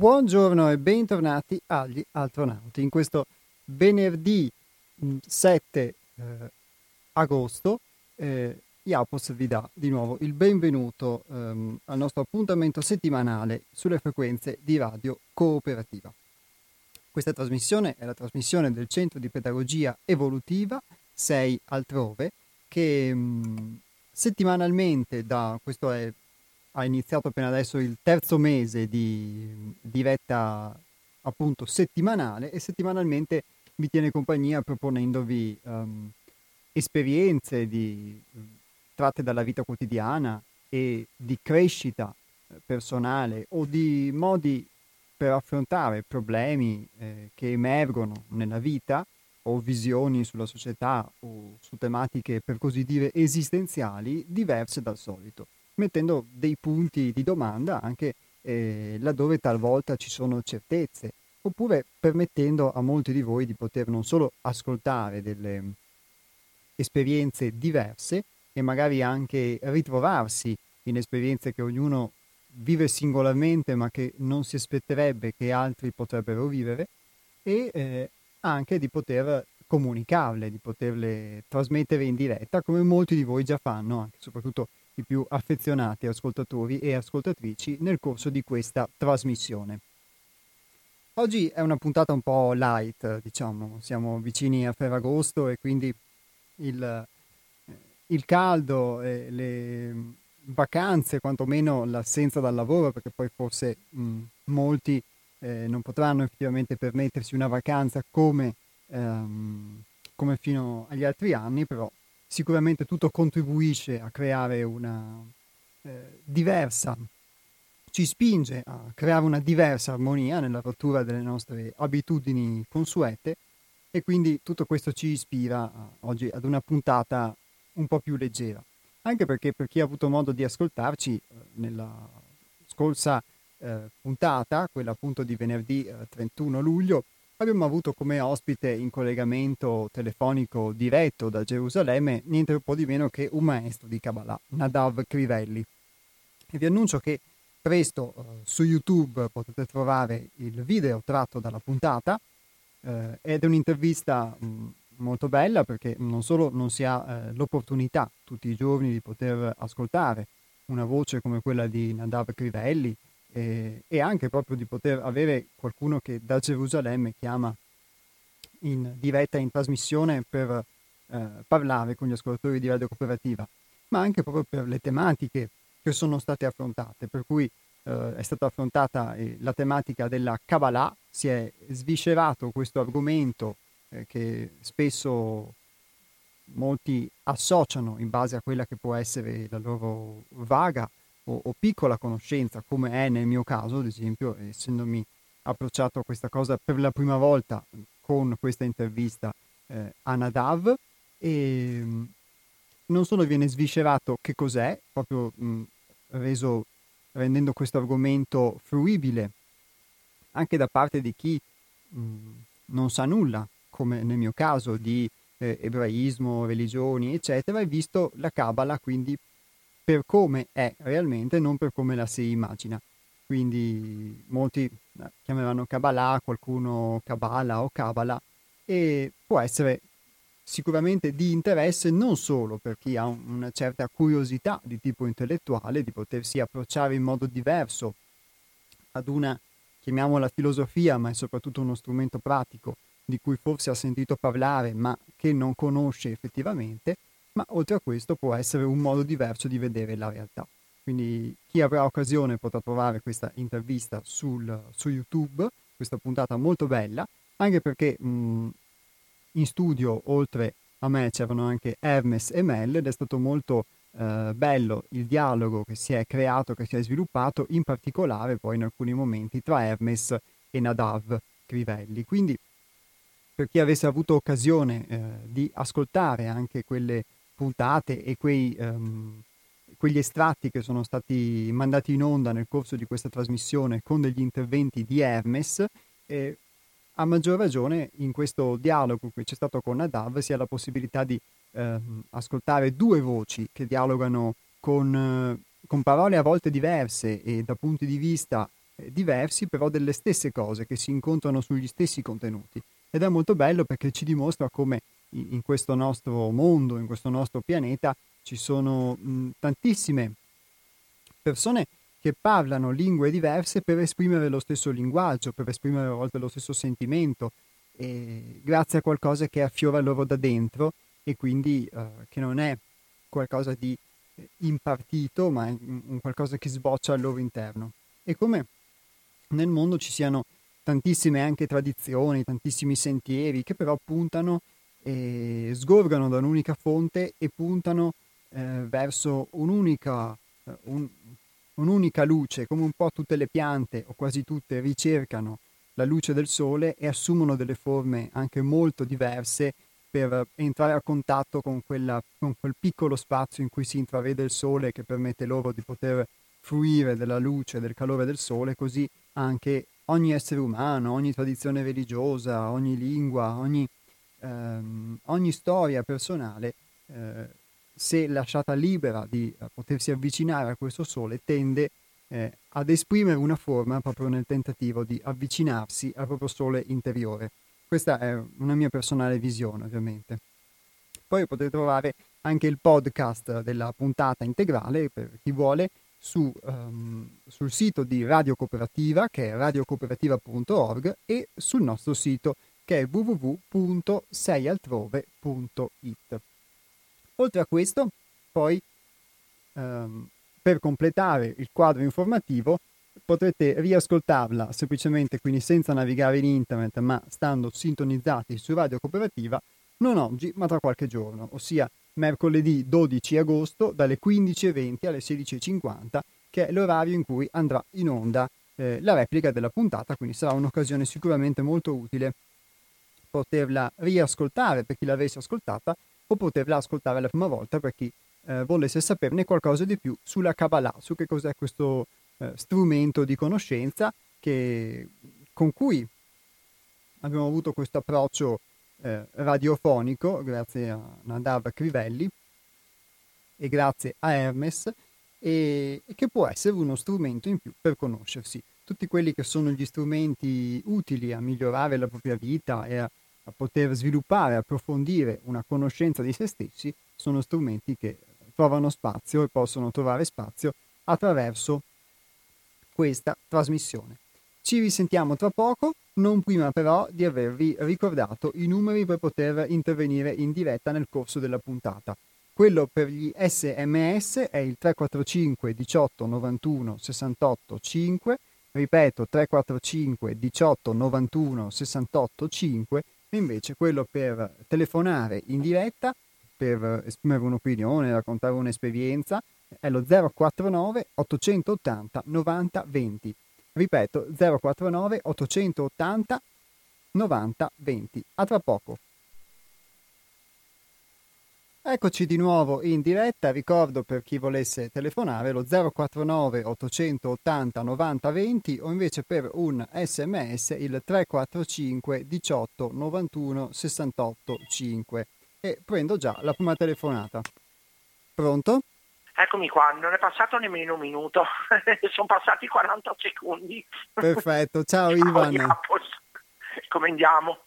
Buongiorno e bentornati agli astronauti. In questo venerdì 7 mm, eh, agosto eh, Iapos vi dà di nuovo il benvenuto ehm, al nostro appuntamento settimanale sulle frequenze di radio cooperativa. Questa trasmissione è la trasmissione del Centro di Pedagogia Evolutiva 6 altrove che mh, mm, settimanalmente da questo è ha iniziato appena adesso il terzo mese di diretta appunto settimanale e settimanalmente vi tiene compagnia proponendovi um, esperienze di, tratte dalla vita quotidiana e di crescita personale o di modi per affrontare problemi eh, che emergono nella vita o visioni sulla società o su tematiche per così dire esistenziali diverse dal solito mettendo dei punti di domanda anche eh, laddove talvolta ci sono certezze, oppure permettendo a molti di voi di poter non solo ascoltare delle esperienze diverse e magari anche ritrovarsi in esperienze che ognuno vive singolarmente ma che non si aspetterebbe che altri potrebbero vivere e eh, anche di poter comunicarle, di poterle trasmettere in diretta come molti di voi già fanno, anche soprattutto i più affezionati ascoltatori e ascoltatrici nel corso di questa trasmissione. Oggi è una puntata un po' light, diciamo, siamo vicini a Ferragosto e quindi il, eh, il caldo e le vacanze, quantomeno l'assenza dal lavoro, perché poi forse mh, molti eh, non potranno effettivamente permettersi una vacanza come, ehm, come fino agli altri anni, però sicuramente tutto contribuisce a creare una eh, diversa, ci spinge a creare una diversa armonia nella rottura delle nostre abitudini consuete e quindi tutto questo ci ispira a, oggi ad una puntata un po' più leggera. Anche perché per chi ha avuto modo di ascoltarci eh, nella scorsa eh, puntata, quella appunto di venerdì 31 eh, luglio, abbiamo avuto come ospite in collegamento telefonico diretto da Gerusalemme niente po' di meno che un maestro di Kabbalah, Nadav Crivelli. E vi annuncio che presto eh, su YouTube potete trovare il video tratto dalla puntata eh, ed è un'intervista mh, molto bella perché non solo non si ha eh, l'opportunità tutti i giorni di poter ascoltare una voce come quella di Nadav Crivelli, e, e anche proprio di poter avere qualcuno che da Gerusalemme chiama in diretta in trasmissione per eh, parlare con gli ascoltatori di radio cooperativa, ma anche proprio per le tematiche che sono state affrontate, per cui eh, è stata affrontata eh, la tematica della Kabbalah, si è sviscerato questo argomento eh, che spesso molti associano in base a quella che può essere la loro vaga o, o piccola conoscenza, come è nel mio caso, ad esempio, essendomi approcciato a questa cosa per la prima volta con questa intervista eh, a Nadav e non solo viene sviscerato che cos'è, proprio mh, mm, reso, rendendo questo argomento fruibile anche da parte di chi mh, mm, non sa nulla, come nel mio caso, di eh, ebraismo, religioni, eccetera, e visto la Kabbalah quindi per come è realmente, non per come la si immagina. Quindi molti eh, chiameranno Kabbalah, qualcuno Kabbalah o Kabbalah e può essere sicuramente di interesse non solo per chi ha una certa curiosità di tipo intellettuale, di potersi approcciare in modo diverso ad una, chiamiamola filosofia, ma è soprattutto uno strumento pratico di cui forse ha sentito parlare ma che non conosce effettivamente, ma oltre a questo può essere un modo diverso di vedere la realtà. Quindi chi avrà occasione potrà trovare questa intervista sul, su YouTube, questa puntata molto bella, anche perché mh, in studio oltre a me c'erano anche Hermes e Mel ed è stato molto eh, bello il dialogo che si è creato, che si è sviluppato, in particolare poi in alcuni momenti tra Hermes e Nadav Crivelli. Quindi per chi avesse avuto occasione eh, di ascoltare anche quelle puntate e quei, um, quegli estratti che sono stati mandati in onda nel corso di questa trasmissione con degli interventi di Hermes, eh, a maggior ragione in questo dialogo che c'è stato con Nadav si ha la possibilità di eh, ascoltare due voci che dialogano con, con, parole a volte diverse e da punti di vista eh, diversi, però delle stesse cose che si incontrano sugli stessi contenuti. Ed è molto bello perché ci dimostra come in questo nostro mondo, in questo nostro pianeta, ci sono mh, tantissime persone che parlano lingue diverse per esprimere lo stesso linguaggio, per esprimere a volte lo stesso sentimento, grazie a qualcosa che affiora loro da dentro e quindi uh, che non è qualcosa di impartito, ma è un qualcosa che sboccia al loro interno. E come nel mondo ci siano tantissime anche tradizioni, tantissimi sentieri che però puntano e sgorgano da un'unica fonte e puntano eh, verso un'unica, eh, un, un'unica luce, come un po' tutte le piante o quasi tutte ricercano la luce del sole e assumono delle forme anche molto diverse per entrare a contatto con, quella, con quel piccolo spazio in cui si intravede il sole che permette loro di poter fruire della luce, del calore del sole, così anche ogni essere umano, ogni tradizione religiosa, ogni lingua, ogni, ehm, ogni storia personale, eh, se lasciata libera di eh, potersi avvicinare a questo sole, tende eh, ad esprimere una forma proprio nel tentativo di avvicinarsi al proprio sole interiore. Questa è una mia personale visione, ovviamente. Poi potete trovare anche il podcast della puntata integrale per chi vuole su, um, sul sito di Radio Cooperativa che è radiocooperativa.org e sul nostro sito che è www.seialtrove.it. Oltre a questo, poi um, per completare il quadro informativo potrete riascoltarla semplicemente quindi senza navigare in internet ma stando sintonizzati su Radio Cooperativa non oggi ma tra qualche giorno, ossia mercoledì 12 agosto dalle 15.20 alle 16.50 che è l'orario in cui andrà in onda eh, la replica della puntata, quindi sarà un'occasione sicuramente molto utile poterla riascoltare per chi l'avesse ascoltata o poterla ascoltare la prima volta per chi eh, volesse saperne qualcosa di più sulla Kabbalah, su che cos'è questo eh, strumento di conoscenza che, con cui abbiamo avuto questo approccio eh, radiofonico grazie a Nadav Crivelli e grazie a Hermes e, e che può essere uno strumento in più per conoscersi. Tutti quelli che sono gli strumenti utili a migliorare la propria vita e a, a poter sviluppare, approfondire una conoscenza di se stessi sono strumenti che trovano spazio e possono trovare spazio attraverso questa trasmissione. Ci risentiamo tra poco, non prima però di avervi ricordato i numeri per poter intervenire in diretta nel corso della puntata. Quello per gli sms è il 345 18 91 68 5, ripeto 345 18 91 68 5, e invece quello per telefonare in diretta per esprimere un'opinione, raccontare un'esperienza, è lo 049 880 90 20. Ripeto, 049 880 90 20. A tra poco. Eccoci di nuovo in diretta, ricordo per chi volesse telefonare lo 049 880 90 20 o invece per un sms il 345 18 91 68 5 e prendo già la prima telefonata. Pronto? Eccomi qua, non è passato nemmeno un minuto, sono passati 40 secondi. Perfetto, ciao, ciao Ivan. Come andiamo?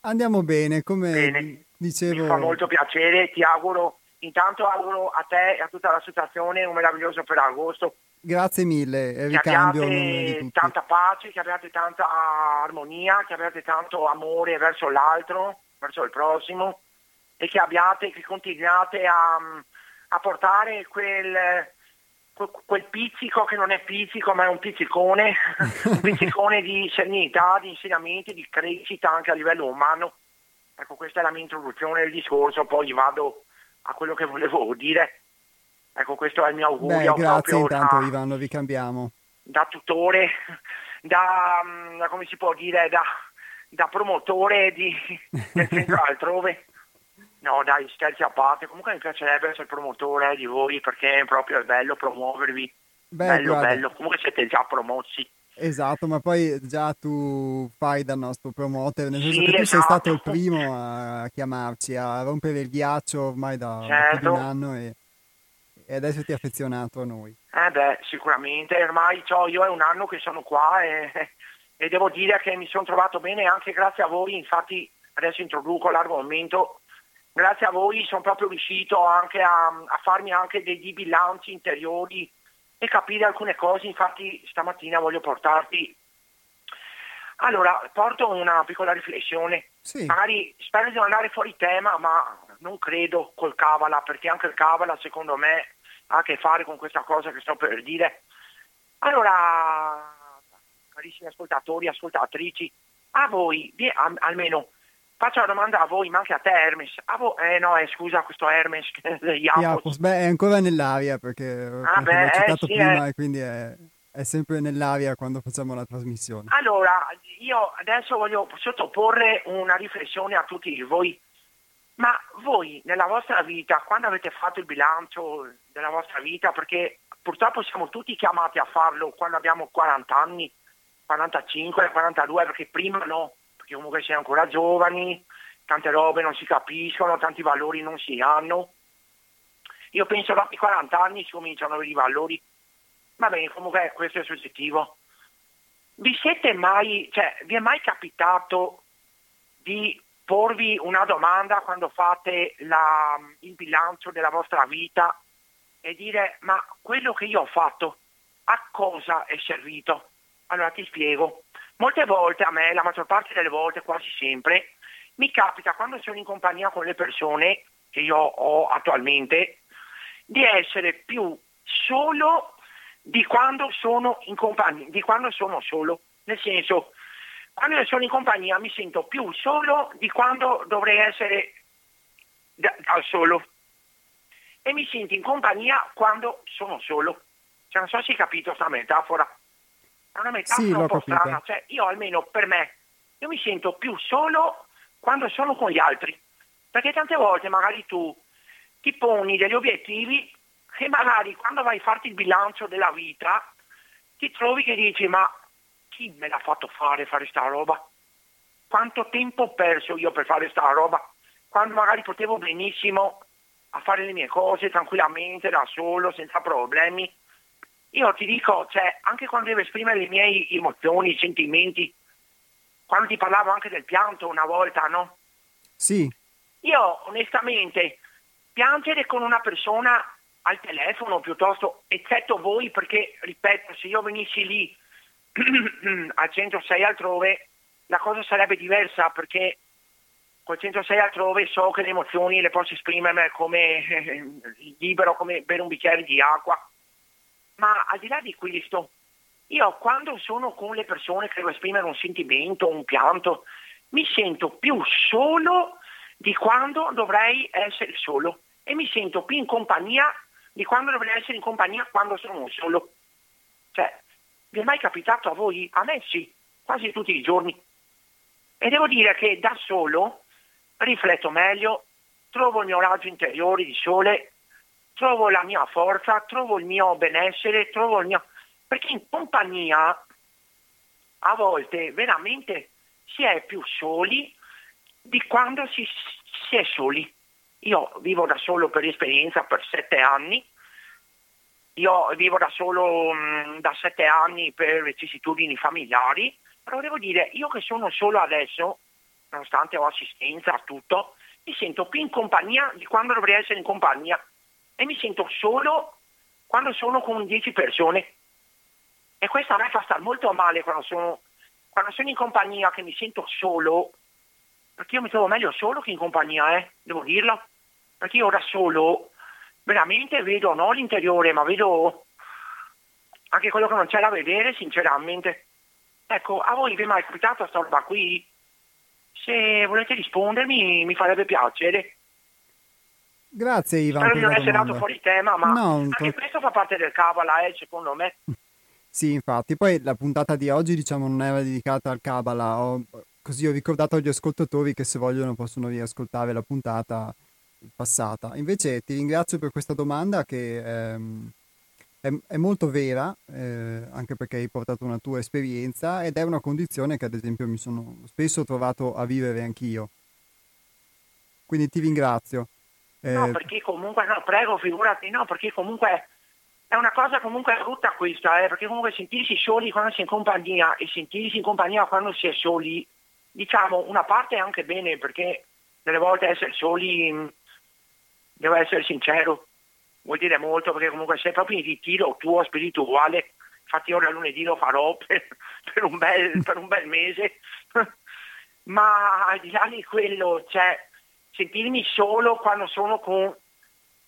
Andiamo bene, come bene. Dicevo. Mi fa molto piacere, ti auguro, intanto auguro a te e a tutta la situazione un meraviglioso per agosto. Grazie mille, ricambio che tanta pace, che abbiate tanta armonia, che abbiate tanto amore verso l'altro, verso il prossimo e che abbiate, che continuate a, a portare quel, quel pizzico che non è pizzico ma è un pizzicone, un pizzicone di serenità, di insegnamenti, di crescita anche a livello umano. Ecco, questa è la mia introduzione del discorso, poi vado a quello che volevo dire. Ecco, questo è il mio augurio. Beh, grazie intanto da, Ivan, lo ricambiamo. Da tutore, da, da come si può dire, da, da promotore di, del centro altrove. No, dai, scherzi a parte. Comunque mi piacerebbe essere promotore di voi perché proprio è bello promuovervi. Beh, bello, guarda. bello. Comunque siete già promossi. Esatto, ma poi già tu fai da nostro promoter, nel senso sì, che tu esatto. sei stato il primo a chiamarci, a rompere il ghiaccio ormai da, certo. da più di un anno e, e adesso ti hai affezionato a noi. Eh beh, sicuramente, ormai cioè, io è un anno che sono qua e, e devo dire che mi sono trovato bene anche grazie a voi, infatti adesso introduco l'argomento, grazie a voi sono proprio riuscito anche a, a farmi anche dei bilanci interiori e capire alcune cose, infatti stamattina voglio portarti allora, porto una piccola riflessione. Sì. Magari spero di non andare fuori tema, ma non credo col Cavala, perché anche il Cavala secondo me ha a che fare con questa cosa che sto per dire. Allora, carissimi ascoltatori, ascoltatrici, a voi, almeno faccio una domanda a voi, ma anche a te Hermes. A voi, eh no, eh, scusa, questo Hermes Iapos. Beh, è ancora nell'aria perché, ah, beh, l'ho citato eh, sì, prima eh. e quindi è, è sempre nell'aria quando facciamo la trasmissione. Allora, io adesso voglio sottoporre una riflessione a tutti voi. Ma voi nella vostra vita, quando avete fatto il bilancio della vostra vita, perché purtroppo siamo tutti chiamati a farlo quando abbiamo 40 anni, 45, 42, perché prima no, comunque si è ancora giovani, tante robe non si capiscono, tanti valori non si hanno. Io penso che i 40 anni si cominciano a avere i valori. Va bene, comunque questo è soggettivo. Vi siete mai, cioè, vi è mai capitato di porvi una domanda quando fate la, il bilancio della vostra vita e dire ma quello che io ho fatto a cosa è servito? Allora ti spiego. Molte volte a me, la maggior parte delle volte, quasi sempre, mi capita quando sono in compagnia con le persone che io ho attualmente di essere più solo di quando sono in compagnia, di quando sono solo. Nel senso, quando sono in compagnia mi sento più solo di quando dovrei essere da, da solo e mi sento in compagnia quando sono solo. Cioè, non so se hai capito questa metafora. È una metafora sì, un po' capita. strana. Cioè, io almeno per me, io mi sento più solo quando sono con gli altri. Perché tante volte magari tu ti poni degli obiettivi e magari quando vai a farti il bilancio della vita ti trovi che dici ma chi me l'ha fatto fare fare sta roba? Quanto tempo ho perso io per fare sta roba? Quando magari potevo benissimo a fare le mie cose tranquillamente, da solo, senza problemi. Io ti dico, cioè, anche quando devo esprimere le mie emozioni, i sentimenti, quando ti parlavo anche del pianto una volta, no? Sì. Io onestamente piangere con una persona al telefono piuttosto, eccetto voi, perché ripeto, se io venissi lì al 106 altrove la cosa sarebbe diversa perché col 106 altrove so che le emozioni le posso esprimere come libero, come bere un bicchiere di acqua. Ma al di là di questo, io quando sono con le persone che devo esprimere un sentimento, un pianto, mi sento più solo di quando dovrei essere solo e mi sento più in compagnia di quando dovrei essere in compagnia quando sono solo. Cioè, vi è mai capitato a voi? A me sì, quasi tutti i giorni. E devo dire che da solo rifletto meglio, trovo il mio raggio interiore di sole, trovo la mia forza, trovo il mio benessere, trovo il mio... perché in compagnia a volte veramente si è più soli di quando si, si è soli. Io vivo da solo per esperienza per sette anni. Io vivo da solo mh, mm, da sette anni per vicissitudini familiari, però devo dire, io che sono solo adesso, nonostante ho assistenza a tutto, mi sento più in compagnia di quando dovrei essere in compagnia e mi sento solo quando sono con dieci persone. E questo a me fa stare molto male quando sono, quando sono in compagnia, che mi sento solo, perché io mi trovo meglio solo che in compagnia, eh, devo dirlo, perché io da solo veramente vedo non l'interiore, ma vedo anche quello che non c'è da vedere, sinceramente. Ecco, a voi vi è mai capitato questa roba qui? Se volete rispondermi mi farebbe piacere. Grazie Ivan. Spero di non essere andato fuori tema, ma no, anche questo fa parte del Kabbalah, eh, secondo me. Sì, infatti. Poi la puntata di oggi, diciamo, non era dedicata al Kabbalah. Ho, così ho ricordato agli ascoltatori che se vogliono possono riascoltare la puntata passata. Invece ti ringrazio per questa domanda che ehm, è, è, molto vera, eh, anche perché hai portato una tua esperienza ed è una condizione che ad esempio mi sono spesso trovato a vivere anch'io. Quindi ti ringrazio. Eh... No, perché comunque, no, prego, figurati, no, perché comunque è una cosa comunque brutta questa, eh, perché comunque sentirsi soli quando si è in compagnia e sentirsi in compagnia quando si è soli, diciamo, una parte è anche bene, perché delle volte essere soli, mm, devo essere sincero, vuol dire molto, perché comunque sei proprio in ritiro tuo spirituale, infatti ora lunedì lo farò per, per, un, bel, per un bel mese, ma al di là di quello, cioè, sentirmi solo quando sono con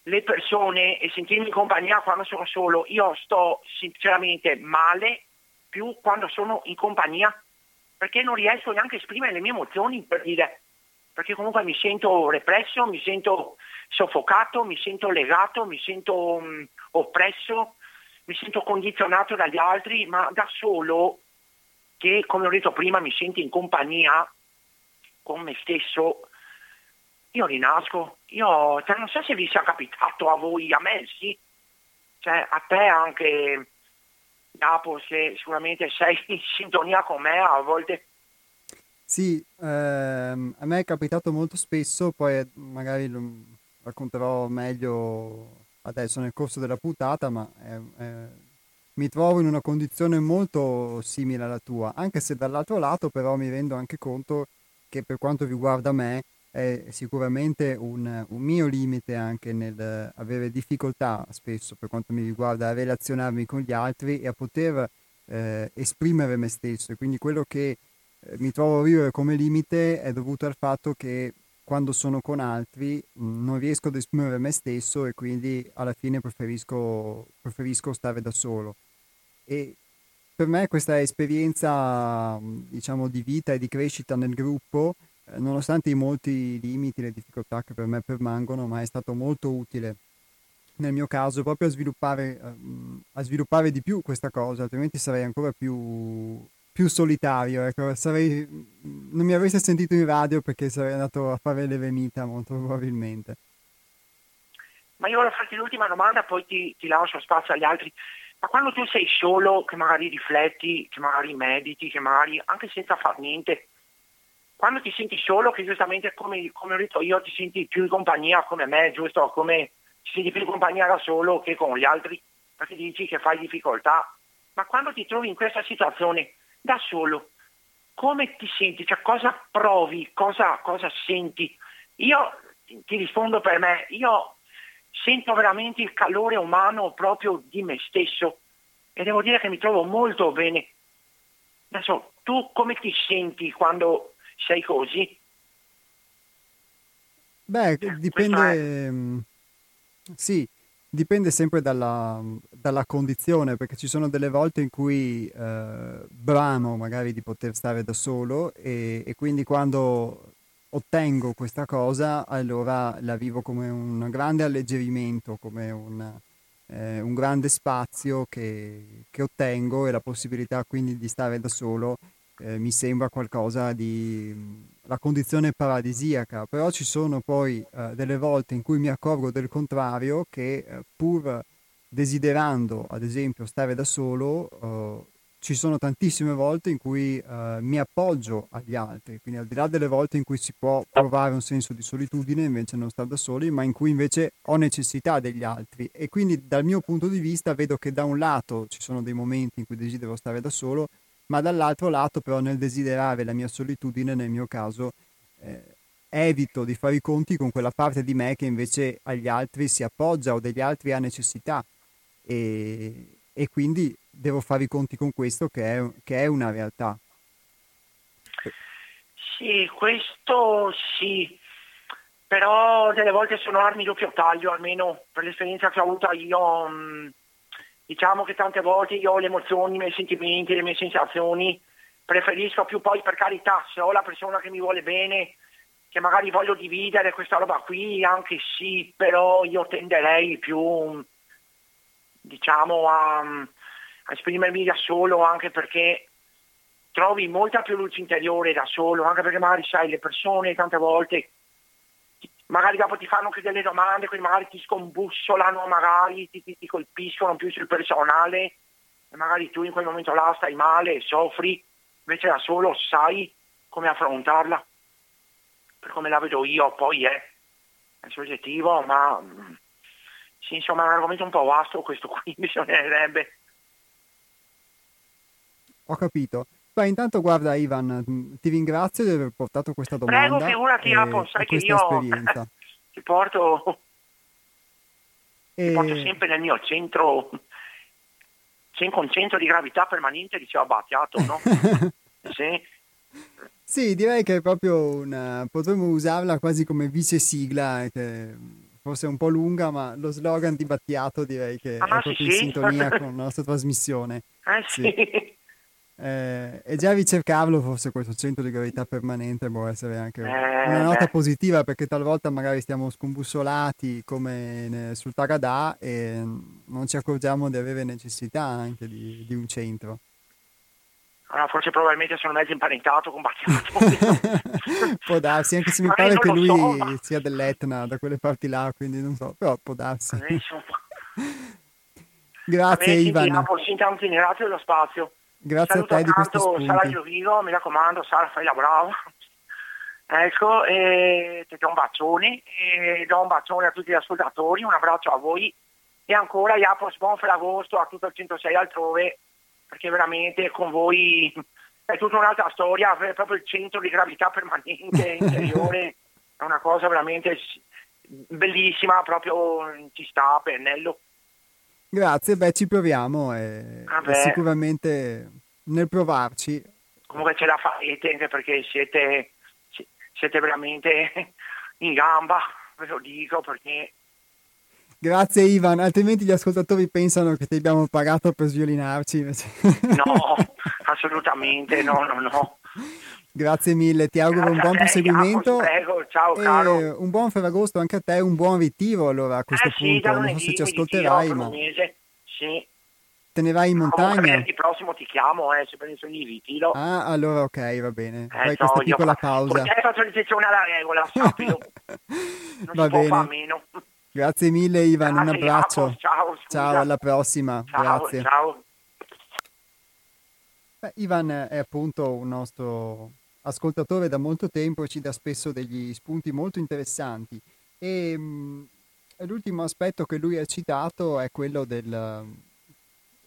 le persone e sentirmi in compagnia quando sono solo, io sto sinceramente male più quando sono in compagnia, perché non riesco neanche a esprimere le mie emozioni per dire, perché comunque mi sento represso, mi sento soffocato, mi sento legato, mi sento um, oppresso, mi sento condizionato dagli altri, ma da solo, che come ho detto prima mi sento in compagnia con me stesso, io rinasco. Io cioè, non so se vi sia capitato a voi, a me sì, cioè, a te anche, Napo, se sicuramente sei in sintonia con me a volte. Sì, ehm, a me è capitato molto spesso, poi magari lo racconterò meglio adesso nel corso della puntata, ma eh, eh, mi trovo in una condizione molto simile alla tua, anche se dall'altro lato però mi rendo anche conto che per quanto riguarda me è sicuramente un, un mio limite anche nel avere difficoltà spesso per quanto mi riguarda a relazionarmi con gli altri e a poter eh, esprimere me stesso. E quindi quello che eh, mi trovo a vivere come limite è dovuto al fatto che quando sono con altri mm, non riesco ad esprimere me stesso e quindi alla fine preferisco, preferisco stare da solo. E per me questa esperienza mm, diciamo di vita e di crescita nel gruppo nonostante i molti limiti le difficoltà che per me permangono ma è stato molto utile nel mio caso proprio a sviluppare, uh, a sviluppare di più questa cosa altrimenti sarei ancora più più solitario, ecco, sarei, non mi avreste sentito in radio perché sarei andato a fare l'eremita molto probabilmente. Ma io voglio farti l'ultima domanda, poi ti, ti lascio spazio agli altri. Ma quando tu sei solo, che magari rifletti, che magari mediti, che magari anche senza far niente, quando ti senti solo, che giustamente come, come ho detto io, ti senti più in compagnia come me, giusto? Come ti senti più in compagnia da solo che con gli altri, perché dici che fai difficoltà. Ma quando ti trovi in questa situazione, da solo, come ti senti? Cioè, cosa provi? Cosa, cosa senti? Io ti rispondo per me, io sento veramente il calore umano proprio di me stesso e devo dire che mi trovo molto bene. Adesso, tu come ti senti quando sei così? Beh, eh, dipende... Mm, sì, Dipende sempre dalla, dalla, condizione, perché ci sono delle volte in cui eh, bramo magari di poter stare da solo e, e, quindi quando ottengo questa cosa allora la vivo come un grande alleggerimento, come un, eh, un grande spazio che, che, ottengo e la possibilità quindi di stare da solo eh, mi sembra qualcosa di la condizione paradisiaca, però ci sono poi eh, delle volte in cui mi accorgo del contrario che eh, pur desiderando ad esempio stare da solo, eh, ci sono tantissime volte in cui eh, mi appoggio agli altri, quindi al di là delle volte in cui si può provare un senso di solitudine invece non stare da soli, ma in cui invece ho necessità degli altri. E quindi dal mio punto di vista vedo che da un lato ci sono dei momenti in cui desidero stare da solo, ma dall'altro lato però nel desiderare la mia solitudine, nel mio caso, eh, evito di fare i conti con quella parte di me che invece agli altri si appoggia o degli altri ha necessità e, e quindi devo fare i conti con questo che è, che è una realtà. Sì, questo sì, però delle volte sono armi doppio taglio, almeno per l'esperienza che ho avuto io. Mh, mm, Diciamo che tante volte io le emozioni, i miei sentimenti, le mie sensazioni, preferisco più poi per carità, se ho la persona che mi vuole bene, che magari voglio dividere questa roba qui, anche sì, però io tenderei più, diciamo, a, a esprimermi da solo, anche perché trovi molta più luce interiore da solo, anche perché magari sai, le persone tante volte magari dopo ti fanno anche delle domande, quindi magari ti scombussolano, magari ti, ti, ti, colpiscono più sul personale e magari tu in quel momento là stai male, soffri, invece da solo sai come affrontarla, per come la vedo io poi è. è soggettivo, ma sì, insomma è un argomento un po' vasto questo qui, bisognerebbe. Ho capito. Beh, intanto guarda Ivan, ti ringrazio di aver portato questa domanda. Prego, figurati, Apo, sai che io esperienza. ti porto, e... ti porto sempre nel mio centro, con centro di gravità permanente, diceva Battiato, no? sì. Sì, direi che è proprio una... potremmo usarla quasi come vice sigla, che forse è un po' lunga, ma lo slogan di Battiato direi che ah, è proprio sì, in sì. sintonia con la nostra trasmissione. Eh sì. Eh, e già ricercarlo, forse questo centro di gravità permanente può essere anche eh, una nota positiva perché talvolta magari stiamo scombussolati come sul Tagadà e non ci accorgiamo di avere necessità anche di, di un centro. Allora, forse probabilmente sono mezzo imparentato con Battiato. può darsi, anche se mi pare che lui so, sia dell'Etna, da quelle parti là, quindi non so, però può darsi. Grazie Ivan. Intanto ti ringrazio dello spazio. Grazie Saluto a te di questi spunti. Sara Giovino, mi raccomando, Sara, fai la brava. Ecco, e ti do un bacione, e do un bacione a tutti gli ascoltatori, un abbraccio a voi e ancora Iapos buon Ferragosto a tutto il 106 altrove, perché veramente con voi è tutta un'altra storia, è proprio il centro di gravità permanente interiore, è una cosa veramente bellissima, proprio ci sta pennello. Grazie, beh ci proviamo e, e sicuramente nel provarci. Comunque ce la farete anche perché siete, siete veramente in gamba, ve lo dico perché... Grazie Ivan, altrimenti gli ascoltatori pensano che ti abbiamo pagato per sviolinarci. No, assolutamente, no, no, no. Grazie mille, ti auguro Grazie un buon proseguimento. Prego, ciao caro. Un buon Ferragosto anche a te, un buon ritiro allora a questo eh punto. Sì, non so se ci ascolterai, ma... Sì. Te ne vai in montagna? Venerdì prossimo ti chiamo, eh, se prendi di ritiro. Ah, allora ok, va bene. Eh, Fai questa piccola fa... pausa. Perché faccio l'eccezione alla regola, sappilo. non va bene. meno. Grazie mille Ivan, Grazie, un abbraccio. Ciao, ciao, alla prossima. Ciao, Grazie. Ciao. Beh, Ivan è appunto un nostro ascoltatore da molto tempo e ci dà spesso degli spunti molto interessanti. E mh, l'ultimo aspetto che lui ha citato è quello del,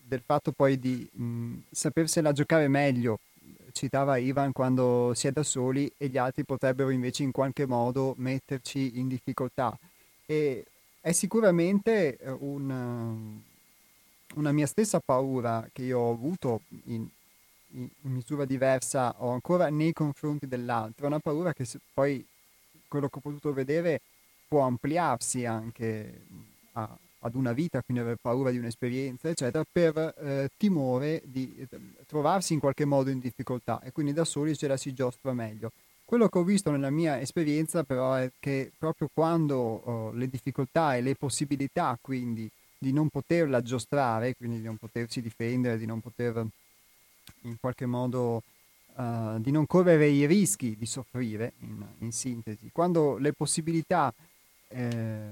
del fatto poi di mh, sapersela giocare meglio. Citava Ivan quando si è da soli e gli altri potrebbero invece in qualche modo metterci in difficoltà. E è sicuramente eh, un, una mia stessa paura che io ho avuto in, in misura diversa o ancora nei confronti dell'altro, una paura che poi quello che ho potuto vedere può ampliarsi anche a, ad una vita, quindi aver paura di un'esperienza, eccetera, per eh, timore di eh, trovarsi in qualche modo in difficoltà e quindi da soli ce la si giostra meglio. Quello che ho visto nella mia esperienza però è che proprio quando oh, le difficoltà e le possibilità quindi di non poterla giostrare, quindi di non potersi difendere, di non poter in qualche modo uh, di non correre i rischi di soffrire, in, in sintesi, quando le possibilità eh,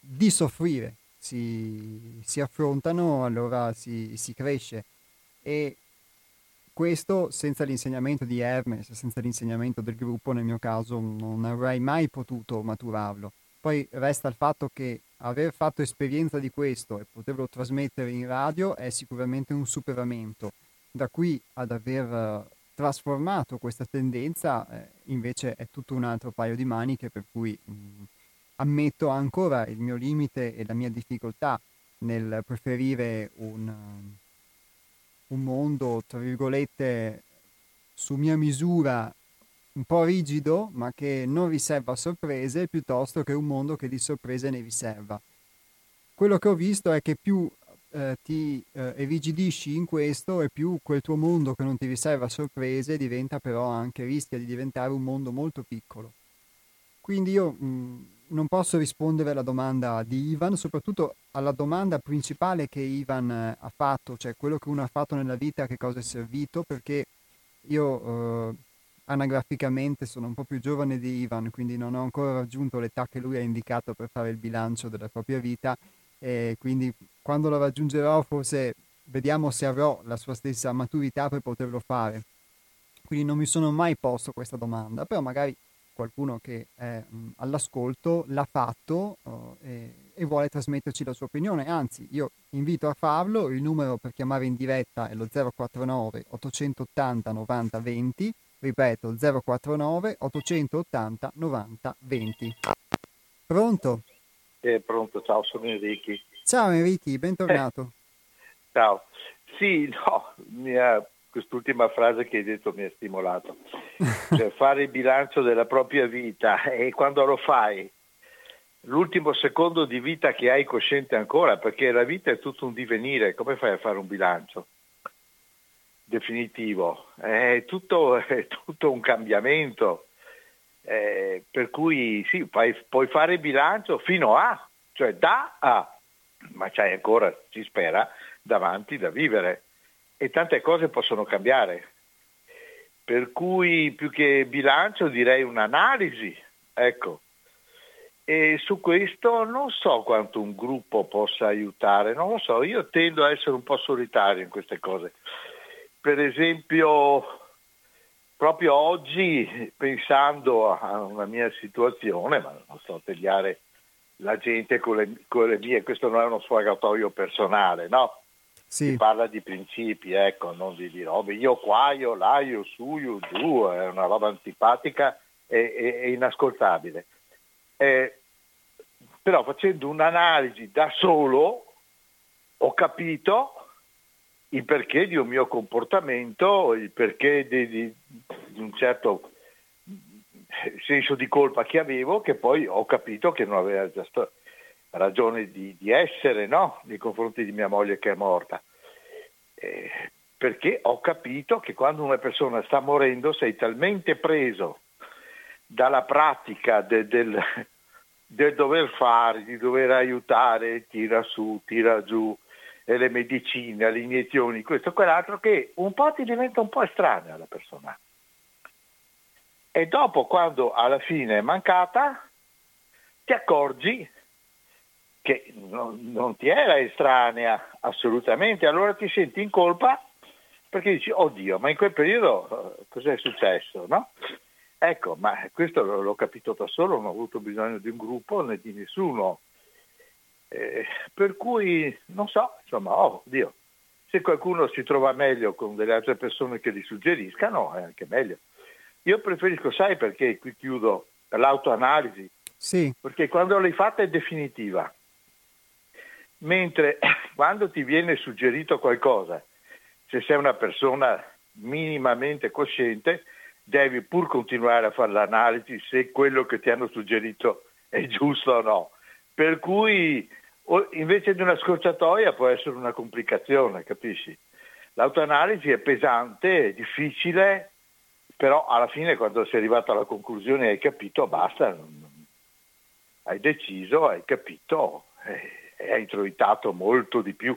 di soffrire si, si affrontano, allora si, si, cresce. E questo senza l'insegnamento di Hermes, senza l'insegnamento del gruppo, nel mio caso, non avrei mai potuto maturarlo. Poi resta il fatto che aver fatto esperienza di questo e poterlo trasmettere in radio è sicuramente un superamento. Da qui ad aver trasformato questa tendenza eh, invece è tutto un altro paio di maniche per cui mh, ammetto ancora il mio limite e la mia difficoltà nel preferire un, un mondo, tra virgolette, su mia misura un po' rigido, ma che non riserva sorprese, piuttosto che un mondo che di sorprese ne riserva. Quello che ho visto è che più eh, ti eh, irrigidisci in questo e più quel tuo mondo che non ti riserva sorprese diventa però anche, rischia di diventare un mondo molto piccolo. Quindi io mh, non posso rispondere alla domanda di Ivan, soprattutto alla domanda principale che Ivan eh, ha fatto, cioè quello che uno ha fatto nella vita, che cosa è servito, perché io eh, anagraficamente sono un po' più giovane di Ivan, quindi non ho ancora raggiunto l'età che lui ha indicato per fare il bilancio della propria vita e quindi quando lo raggiungerò forse vediamo se avrò la sua stessa maturità per poterlo fare. Quindi non mi sono mai posto questa domanda, però magari qualcuno che è all'ascolto l'ha fatto uh, e, e, vuole trasmetterci la sua opinione. Anzi, io invito a farlo. Il numero per chiamare in diretta è lo 049 880 90 20. Ripeto, 049 880 90 20. Pronto? Eh, pronto, ciao, sono Enrichi. Ciao Enrichi, bentornato. Eh, ciao. Sì, no, mi ha quest'ultima frase che hai detto mi ha stimolato. Cioè, fare il bilancio della propria vita e quando lo fai, l'ultimo secondo di vita che hai cosciente ancora, perché la vita è tutto un divenire, come fai a fare un bilancio? Definitivo, è tutto, è tutto un cambiamento, eh, per cui sì, puoi, puoi fare il bilancio fino a, cioè da a, ma c'hai ancora, si spera, davanti da vivere e tante cose possono cambiare. Per cui più che bilancio direi un'analisi, ecco. E su questo non so quanto un gruppo possa aiutare, non lo so, io tendo a essere un po' solitario in queste cose. Per esempio, proprio oggi, pensando a una mia situazione, ma non sto a tagliare la gente con le, con le mie, questo non è uno sfogatoio personale, no? Sì. Si parla di principi, ecco, non di, di robe. Io qua, io là, io su, io giù, è una roba antipatica e, e, e inascoltabile. Eh, però facendo un'analisi da solo ho capito il perché di un mio comportamento, il perché di, di, di un certo senso di colpa che avevo, che poi ho capito che non aveva già sto- ragione di, di essere no? nei confronti di mia moglie che è morta. Eh, perché ho capito che quando una persona sta morendo sei talmente preso dalla pratica de, del, del, dover fare, di dover aiutare, tira su, tira giù, le medicine, le iniezioni, questo e quell'altro, che un po' ti diventa un po' estranea la persona. E dopo, quando alla fine è mancata, ti accorgi che non, non ti era estranea assolutamente, allora ti senti in colpa perché dici, oddio, ma in quel periodo eh, cos'è successo? No? Ecco, ma questo l'ho capito da solo, non ho avuto bisogno di un gruppo né di nessuno. Eh, per cui non so, insomma, oh Dio, se qualcuno si trova meglio con delle altre persone che gli suggeriscano, è anche meglio. Io preferisco, sai perché qui chiudo, l'autoanalisi, sì. perché quando l'hai fatta è definitiva mentre quando ti viene suggerito qualcosa, se sei una persona minimamente cosciente, devi pur continuare a fare l'analisi se quello che ti hanno suggerito è giusto o no. Per cui invece di una scorciatoia può essere una complicazione, capisci? L'autoanalisi è pesante, è difficile, però alla fine quando sei arrivato alla conclusione e hai capito, basta, hai deciso, hai capito. Eh è introitato molto di più.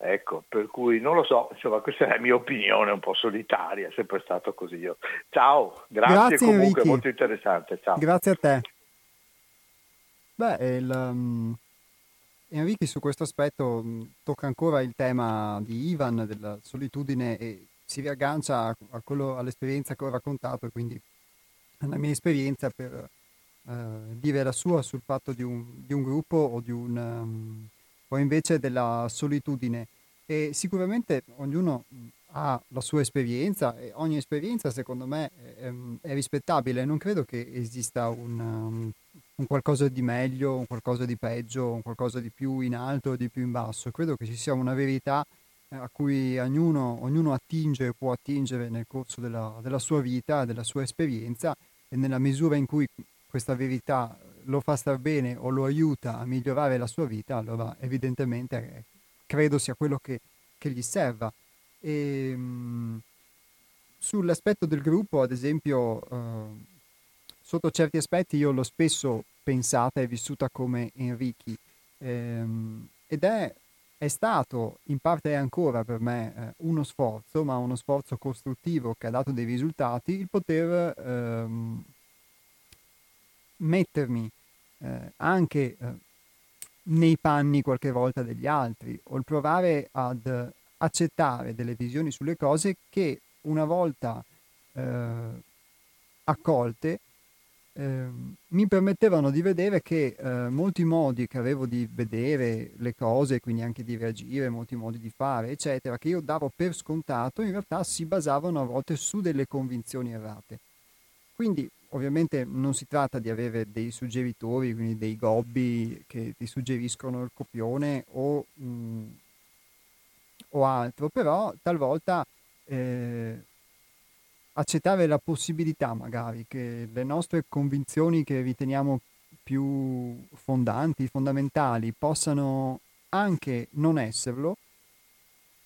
Ecco, per cui non lo so, insomma, questa è la mia opinione un po' solitaria, è sempre stato così io. Ciao, grazie, grazie comunque, Enrichi. molto interessante. Ciao. Grazie a te. Beh, il, um, Enrichi su questo aspetto um, tocca ancora il tema di Ivan, della solitudine e si riaggancia a, quello, all'esperienza che ho raccontato, quindi alla mia esperienza per eh, dire la sua sul fatto di un, di un gruppo o, di un, um, o invece della solitudine. E sicuramente ognuno ha la sua esperienza e ogni esperienza secondo me è, è rispettabile. Non credo che esista un, um, un, qualcosa di meglio, un qualcosa di peggio, un qualcosa di più in alto o di più in basso. Credo che ci sia una verità eh, a cui ognuno, ognuno attinge e può attingere nel corso della, della sua vita, della sua esperienza e nella misura in cui questa verità lo fa star bene o lo aiuta a migliorare la sua vita, allora evidentemente eh, credo sia quello che, che gli serva. E, ehm, mh, sull'aspetto del gruppo, ad esempio, uh, sotto certi aspetti io l'ho spesso pensata e vissuta come Enrichi ehm, ed è, è, stato, in parte ancora per me, eh, uno sforzo, ma uno sforzo costruttivo che ha dato dei risultati, il poter ehm, mettermi eh, anche eh, nei panni qualche volta degli altri o il provare ad accettare delle visioni sulle cose che una volta eh, accolte eh, mi permettevano di vedere che eh, molti modi che avevo di vedere le cose, quindi anche di reagire, molti modi di fare, eccetera, che io davo per scontato, in realtà si basavano a volte su delle convinzioni errate. Quindi ovviamente non si tratta di avere dei suggeritori, quindi dei gobbi che ti suggeriscono il copione o, mh, mm, o altro, però talvolta eh, accettare la possibilità magari che le nostre convinzioni che riteniamo più fondanti, fondamentali, possano anche non esserlo,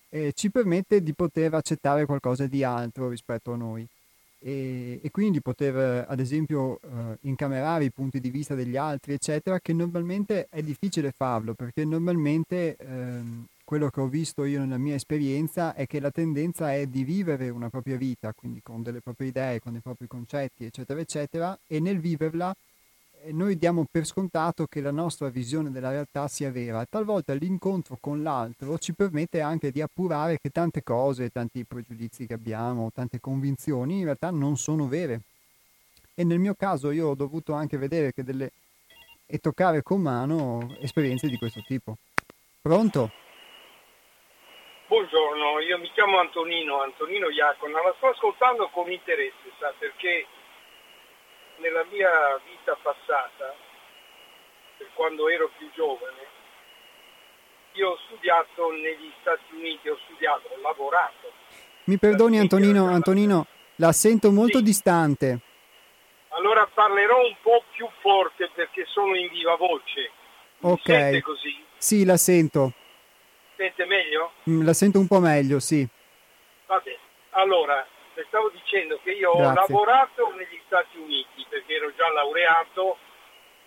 eh, ci permette di poter accettare qualcosa di altro rispetto a noi. E, e quindi poter ad esempio eh, incamerare i punti di vista degli altri, eccetera, che normalmente è difficile farlo perché normalmente ehm, quello che ho visto io nella mia esperienza è che la tendenza è di vivere una propria vita, quindi con delle proprie idee, con dei propri concetti, eccetera, eccetera, e nel viverla eh, noi diamo per scontato che la nostra visione della realtà sia vera. Talvolta l'incontro con l'altro ci permette anche di appurare che tante cose, tanti pregiudizi che abbiamo, tante convinzioni in realtà non sono vere. E nel mio caso io ho dovuto anche vedere delle e toccare con mano esperienze di questo tipo. Pronto? Buongiorno, io mi chiamo Antonino, Antonino Iacona, la sto ascoltando con interesse, sa, perché nella mia vita passata, quando ero più giovane, io ho studiato negli Stati Uniti, ho studiato, ho lavorato. Mi perdoni Antonino, Antonino, la sento molto sì. distante. Allora parlerò un po' più forte perché sono in viva voce. Mi ok. così? Sì, la sento. Sente meglio? Mm, la sento un po' meglio, sì. Va bene. Allora, le stavo dicendo che io Grazie. ho lavorato negli Stati Uniti perché ero già laureato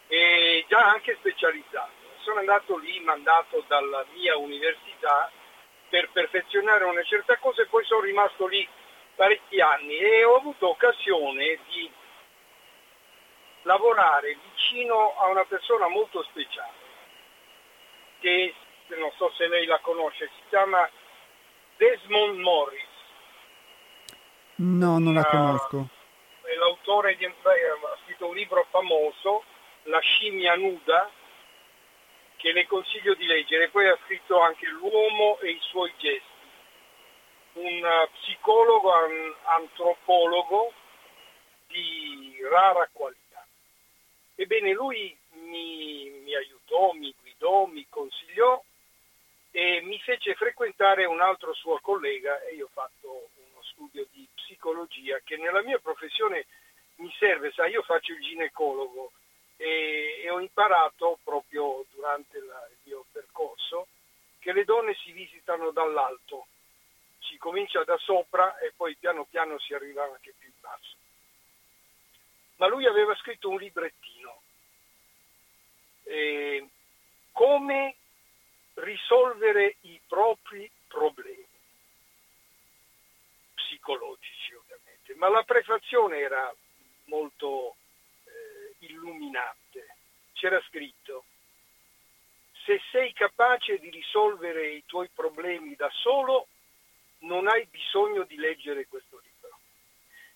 e già anche specializzato. Sono andato lì mandato dalla mia università per perfezionare una certa cosa e poi sono rimasto lì parecchi anni e ho avuto occasione di lavorare vicino a una persona molto speciale che non so se lei la conosce, si chiama Desmond Morris. No, non la conosco. È l'autore di, ha scritto un libro famoso, La scimmia nuda, che le consiglio di leggere. Poi ha scritto anche L'uomo e i suoi gesti. Un uh, psicologo, un antropologo di rara qualità. Ebbene, lui mi, mi aiutò, mi guidò, mi consigliò e mi fece frequentare un altro suo collega e io ho fatto uno studio di psicologia che nella mia professione mi serve, sai, io faccio il ginecologo e, e ho imparato proprio durante la, il mio percorso che le donne si visitano dall'alto, si comincia da sopra e poi piano piano si arriva anche più in basso. Ma lui aveva scritto un librettino. Eh, come risolvere i propri problemi psicologici ovviamente, ma la prefazione era molto eh, illuminante. C'era scritto, se sei capace di risolvere i tuoi problemi da solo, non hai bisogno di leggere questo libro.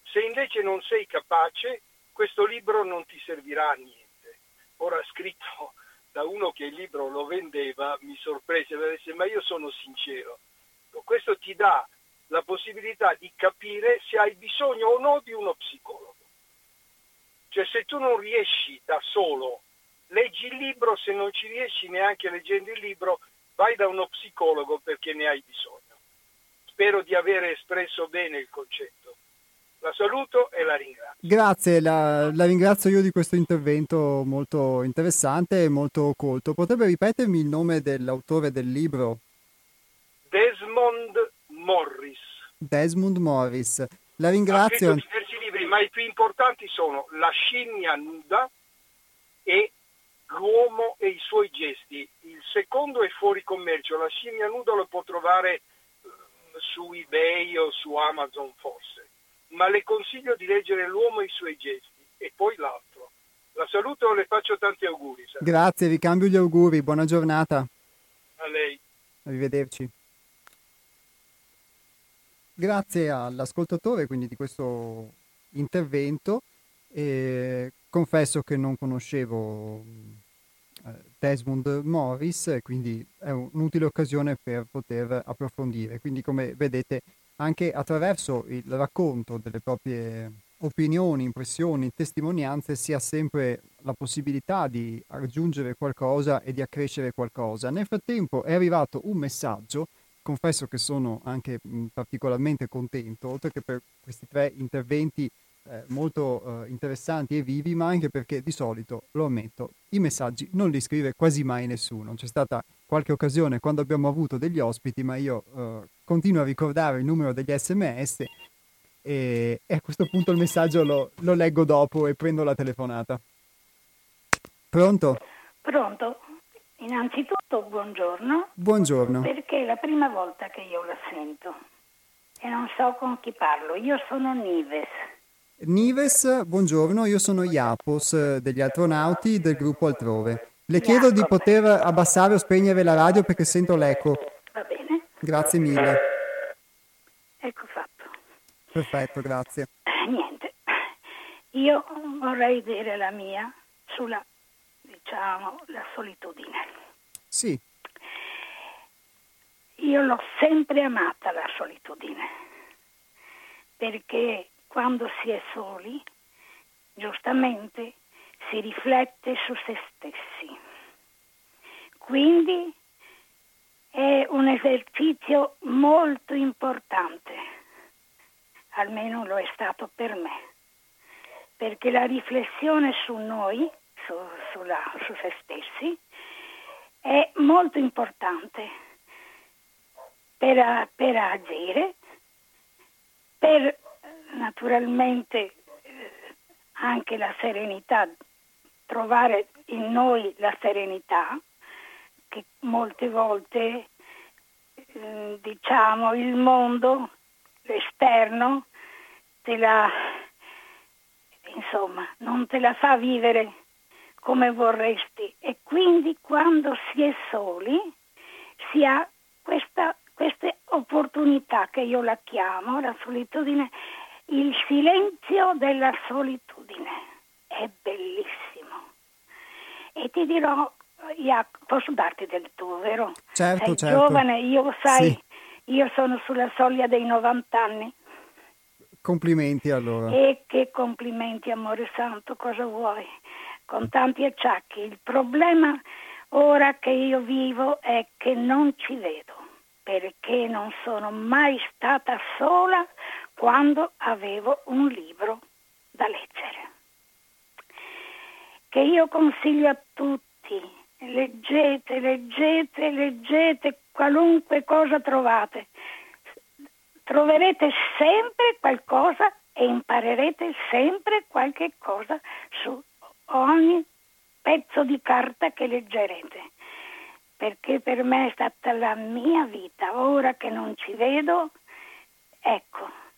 Se invece non sei capace, questo libro non ti servirà a niente. Ora scritto da uno che il libro lo vendeva mi sorprese perché disse ma io sono sincero. Questo ti dà la possibilità di capire se hai bisogno o no di uno psicologo. Cioè se tu non riesci da solo, leggi il libro, se non ci riesci neanche leggendo il libro, vai da uno psicologo perché ne hai bisogno. Spero di aver espresso bene il concetto. La saluto e la ringrazio. Grazie, la, la, ringrazio io di questo intervento molto interessante e molto colto. Potrebbe ripetermi il nome dell'autore del libro? Desmond Morris. Desmond Morris. La ringrazio. Ha diversi libri, ma i più importanti sono La scimmia nuda e L'uomo e i suoi gesti. Il secondo è fuori commercio. La scimmia nuda lo può trovare eh, su eBay o su Amazon forse ma le consiglio di leggere L'uomo e i suoi gesti e poi l'altro. La saluto e le faccio tanti auguri. Sara. Grazie, vi cambio gli auguri, buona giornata. A lei. Arrivederci. Grazie all'ascoltatore quindi di questo intervento E confesso che non conoscevo eh, Desmond Morris, quindi è un'utile occasione per poter approfondire. Quindi come vedete anche attraverso il racconto delle proprie opinioni, impressioni, testimonianze si ha sempre la possibilità di raggiungere qualcosa e di accrescere qualcosa. Nel frattempo è arrivato un messaggio, confesso che sono anche particolarmente contento, oltre che per questi tre interventi eh, molto eh, interessanti e vivi, ma anche perché di solito, lo ammetto, i messaggi non li scrive quasi mai nessuno. C'è stata qualche occasione quando abbiamo avuto degli ospiti, ma io eh, continuo a ricordare il numero degli sms e, e a questo punto il messaggio lo, lo leggo dopo e prendo la telefonata. Pronto? Pronto. Innanzitutto buongiorno. Buongiorno. Perché è la prima volta che io la sento e non so con chi parlo. Io sono Nives. Nives, buongiorno, io sono Iapos degli astronauti del gruppo Altrove. Le chiedo di poter abbassare o spegnere la radio perché sento l'eco. Va bene. Grazie mille. Ecco fatto. Perfetto, grazie. Eh, niente, io vorrei dire la mia sulla, diciamo, la solitudine. Sì. Io l'ho sempre amata la solitudine, perché quando si è soli, giustamente, si riflette su se stessi. Quindi è un esercizio molto importante, almeno lo è stato per me, perché la riflessione su noi, su, sulla, su se stessi, è molto importante per, per agire, per naturalmente eh, anche la serenità, trovare in noi la serenità che molte volte eh, diciamo il mondo, l'esterno, te la, insomma, non te la fa vivere come vorresti. E quindi quando si è soli si ha questa, queste opportunità che io la chiamo, la solitudine, il silenzio della solitudine è bellissimo. E ti dirò, Jacopo, posso darti del tuo, vero? Certo, Sei certo. giovane, io sai, Sì. io sono sulla soglia dei 90 anni. Complimenti allora. E che complimenti, amore santo, cosa vuoi? Con tanti acciacchi. Il problema ora che io vivo è che non ci vedo, perché non sono mai stata sola quando avevo un libro da leggere. Che io consiglio a tutti, leggete, leggete, leggete qualunque cosa trovate. Troverete sempre qualcosa e imparerete sempre qualche cosa su ogni pezzo di carta che leggerete. Perché per me è stata la mia vita. Ora che non ci vedo, ecco,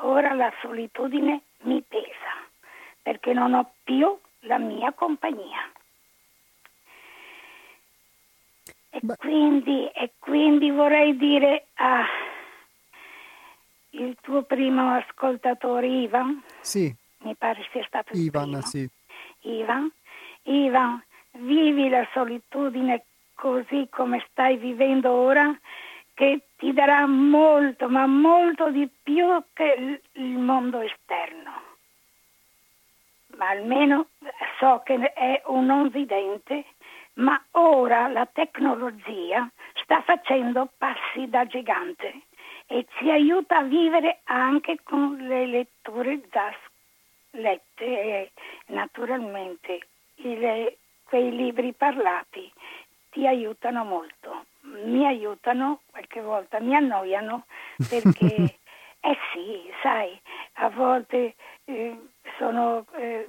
ora la solitudine mi pesa, perché non ho più la mia compagnia. E quindi, e quindi vorrei dire a il tuo primo ascoltatore Ivan, Sì, mi pare sia stato Ivan, sì. Ivan, Ivan, vivi la solitudine così come stai vivendo ora, che ti darà molto, ma molto di più che il- mondo esterno. Ma almeno so che è un non vidente, ma ora la tecnologia sta facendo passi da gigante e ci aiuta a vivere anche con le letture già lette e naturalmente le- quei libri parlati ti aiutano molto. Mi aiutano, qualche volta mi annoiano perché, eh sì, sai, a volte eh, sono eh,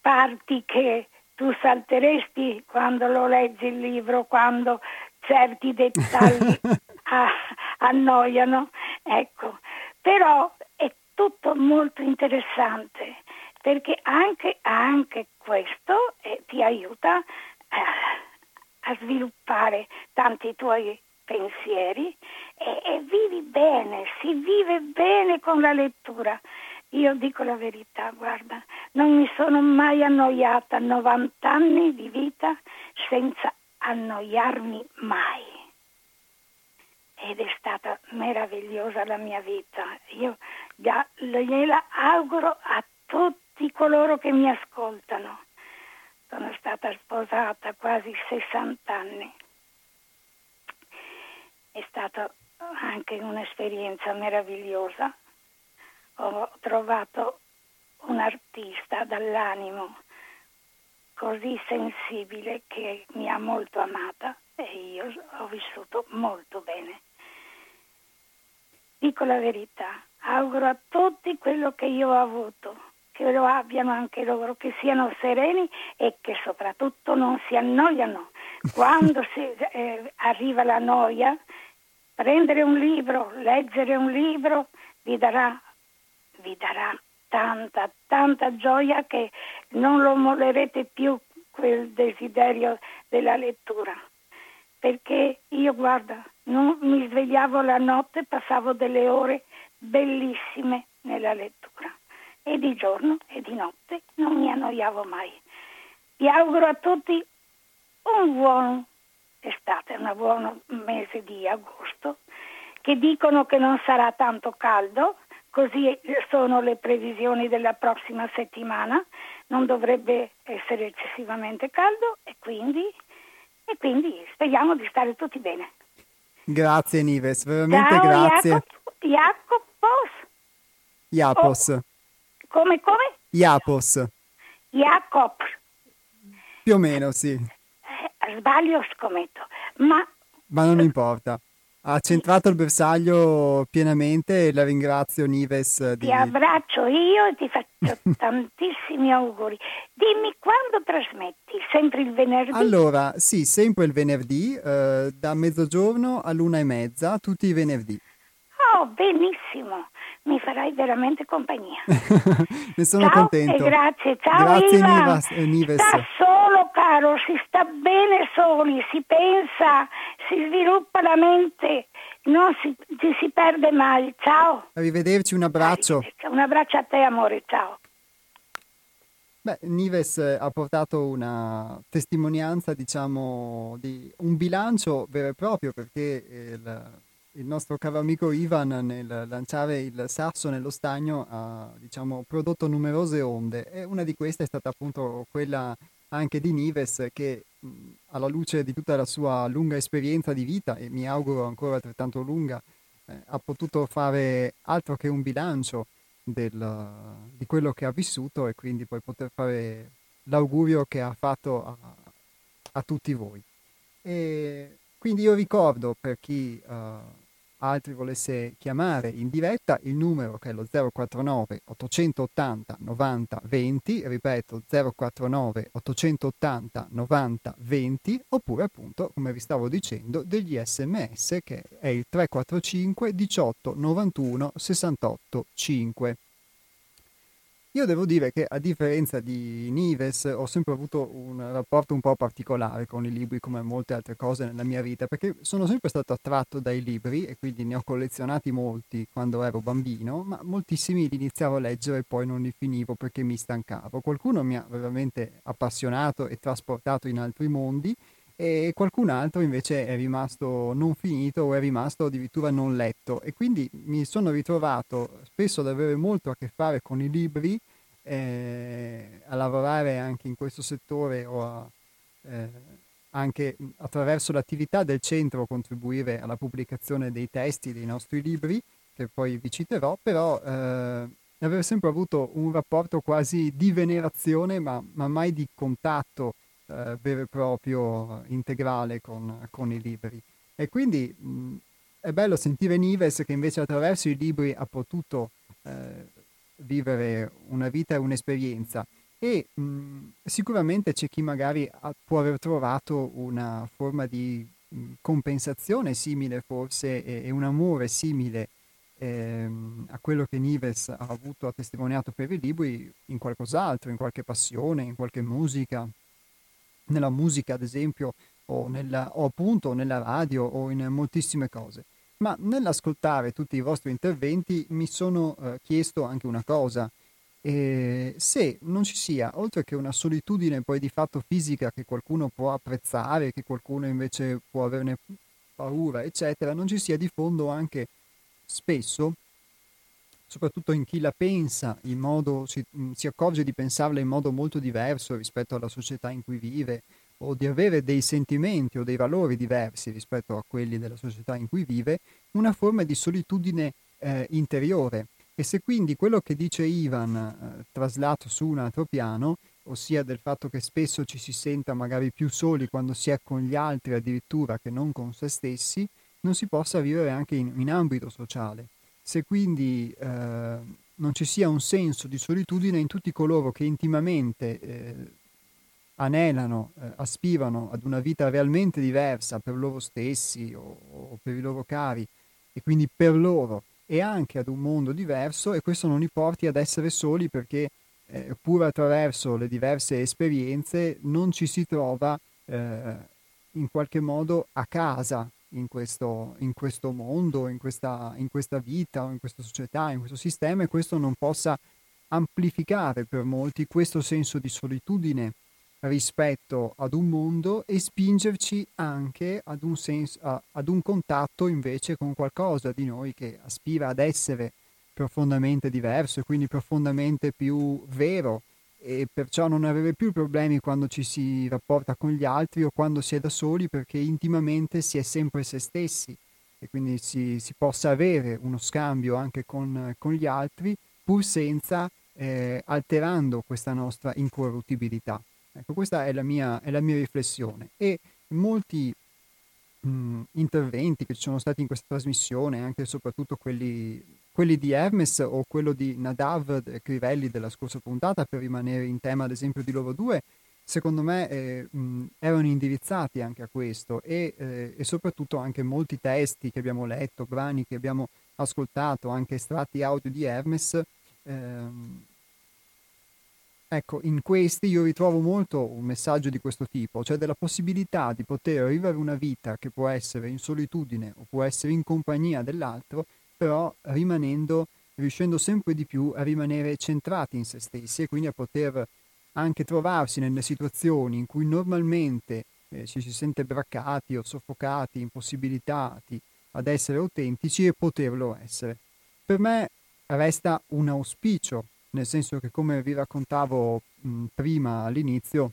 parti che tu salteresti quando lo leggi il libro, quando certi dettagli a- annoiano, ecco. Però è tutto molto interessante perché anche, anche questo eh, ti aiuta eh, a sviluppare tanti tuoi pensieri e, e vivi bene, si vive bene con la lettura io dico la verità, guarda, non mi sono mai annoiata 90 anni di vita senza annoiarmi mai. Ed è stata meravigliosa la mia vita. Io gliela auguro a tutti coloro che mi ascoltano. Sono stata sposata quasi 60 anni. È stata anche un'esperienza meravigliosa. Ho trovato un artista dall'animo così sensibile che mi ha molto amata e io ho vissuto molto bene. Dico la verità, auguro a tutti quello che io ho avuto, che lo abbiano anche loro, che siano sereni e che soprattutto non si annoiano. Quando si, eh, arriva la noia, prendere un libro, leggere un libro, vi darà, vi darà tanta, tanta gioia che non lo mollerete più quel desiderio della lettura. Perché io, guarda, non mi svegliavo la notte, passavo delle ore bellissime nella lettura. E di giorno e di notte non mi annoiavo mai. Vi auguro a tutti un buon estate, un buon mese di agosto, che dicono che non sarà tanto caldo, Così sono le previsioni della prossima settimana, non dovrebbe essere eccessivamente caldo e quindi, e quindi speriamo di stare tutti bene. Grazie Nives, veramente Ciao, grazie. Jacob, Jacopos. Iapos. Oh, come, come? Iapos. Jacob. Più o meno, sì. Eh, sbaglio scommetto, ma... Ma non importa. Ha centrato il bersaglio pienamente e la ringrazio Nives. Di... Ti abbraccio io e ti faccio tantissimi auguri. Dimmi quando trasmetti? Sempre il venerdì? Allora, sì, sempre il venerdì, eh, da mezzogiorno all'una e mezza, tutti i venerdì. Oh, benissimo, mi farai veramente compagnia. ne sono ciao contento. E grazie, ciao grazie Ivan. Eh, Nives. Sta solo caro, si sta bene soli, si pensa, si sviluppa la mente, non si, ci si perde mai. Ciao. Arrivederci, un abbraccio. Un abbraccio a te amore, ciao. Beh, Nives ha portato una testimonianza, diciamo, di un bilancio vero e proprio perché il, il nostro caro amico Ivan nel lanciare il sasso nello stagno ha diciamo, prodotto numerose onde e una di queste è stata appunto quella anche di Nives che mh, alla luce di tutta la sua lunga esperienza di vita e mi auguro ancora altrettanto lunga eh, ha potuto fare altro che un bilancio del, di quello che ha vissuto e quindi poi poter fare l'augurio che ha fatto a, a tutti voi. E quindi io ricordo per chi uh, altri volesse chiamare in diretta il numero che è lo 049 880 90 20, ripeto 049 880 90 20, oppure appunto, come vi stavo dicendo, degli sms che è il 345 18 91 68 5. Io devo dire che a differenza di Nives ho sempre avuto un rapporto un po' particolare con i libri come molte altre cose nella mia vita perché sono sempre stato attratto dai libri e quindi ne ho collezionati molti quando ero bambino, ma moltissimi li iniziavo a leggere e poi non li finivo perché mi stancavo. Qualcuno mi ha veramente appassionato e trasportato in altri mondi e qualcun altro invece è rimasto non finito o è rimasto addirittura non letto. E quindi mi sono ritrovato spesso ad avere molto a che fare con i libri, eh, a lavorare anche in questo settore o a, eh, anche attraverso l'attività del centro contribuire alla pubblicazione dei testi dei nostri libri, che poi vi citerò, però eh, avere sempre avuto un rapporto quasi di venerazione ma, ma mai di contatto eh, vero e proprio integrale con, con, i libri. E quindi mh, è bello sentire Nives che invece attraverso i libri ha potuto eh, vivere una vita e un'esperienza. E mh, sicuramente c'è chi magari ha, può aver trovato una forma di mh, compensazione simile forse e, e un amore simile ehm, a quello che Nives ha avuto, ha testimoniato per i libri in qualcos'altro, in qualche passione, in qualche musica, nella musica ad esempio o, nella, o appunto nella radio o in moltissime cose. Ma nell'ascoltare tutti i vostri interventi mi sono eh, chiesto anche una cosa. Eh, se non ci sia, oltre che una solitudine poi di fatto fisica che qualcuno può apprezzare, che qualcuno invece può averne paura, eccetera, non ci sia di fondo anche spesso, soprattutto in chi la pensa in modo, si, si accorge di pensarla in modo molto diverso rispetto alla società in cui vive, o di avere dei sentimenti o dei valori diversi rispetto a quelli della società in cui vive, una forma di solitudine eh, interiore. E se quindi quello che dice Ivan, eh, traslato su un altro piano, ossia del fatto che spesso ci si senta magari più soli quando si è con gli altri addirittura che non con se stessi, non si possa vivere anche in, in ambito sociale. Se quindi eh, non ci sia un senso di solitudine in tutti coloro che intimamente eh, anelano, eh, aspirano ad una vita realmente diversa per loro stessi o, o, per i loro cari e quindi per loro e anche ad un mondo diverso e questo non li porti ad essere soli perché eh, pur attraverso le diverse esperienze non ci si trova eh, in qualche modo a casa in questo, in questo mondo, in questa, in questa vita, in questa società, in questo sistema e questo non possa amplificare per molti questo senso di solitudine rispetto ad un mondo e spingerci anche ad un, senso, ad un contatto invece con qualcosa di noi che aspira ad essere profondamente diverso e quindi profondamente più vero e perciò non avere più problemi quando ci si rapporta con gli altri o quando si è da soli perché intimamente si è sempre se stessi e quindi si, si possa avere uno scambio anche con, con gli altri pur senza eh, alterando questa nostra incorruttibilità. Ecco, questa è la mia, è la mia riflessione. E molti mh, interventi che ci sono stati in questa trasmissione, anche e soprattutto quelli, quelli, di Hermes o quello di Nadav Crivelli della scorsa puntata, per rimanere in tema ad esempio di loro due, secondo me eh, mh, erano indirizzati anche a questo e, eh, e, soprattutto anche molti testi che abbiamo letto, brani che abbiamo ascoltato, anche estratti audio di Hermes, ehm, Ecco, in questi io ritrovo molto un messaggio di questo tipo, cioè della possibilità di poter vivere una vita che può essere in solitudine o può essere in compagnia dell'altro, però rimanendo, riuscendo sempre di più a rimanere centrati in se stessi e quindi a poter anche trovarsi nelle situazioni in cui normalmente eh, ci si sente braccati o soffocati, impossibilitati ad essere autentici e poterlo essere. Per me resta un auspicio nel senso che come vi raccontavo mh, prima all'inizio,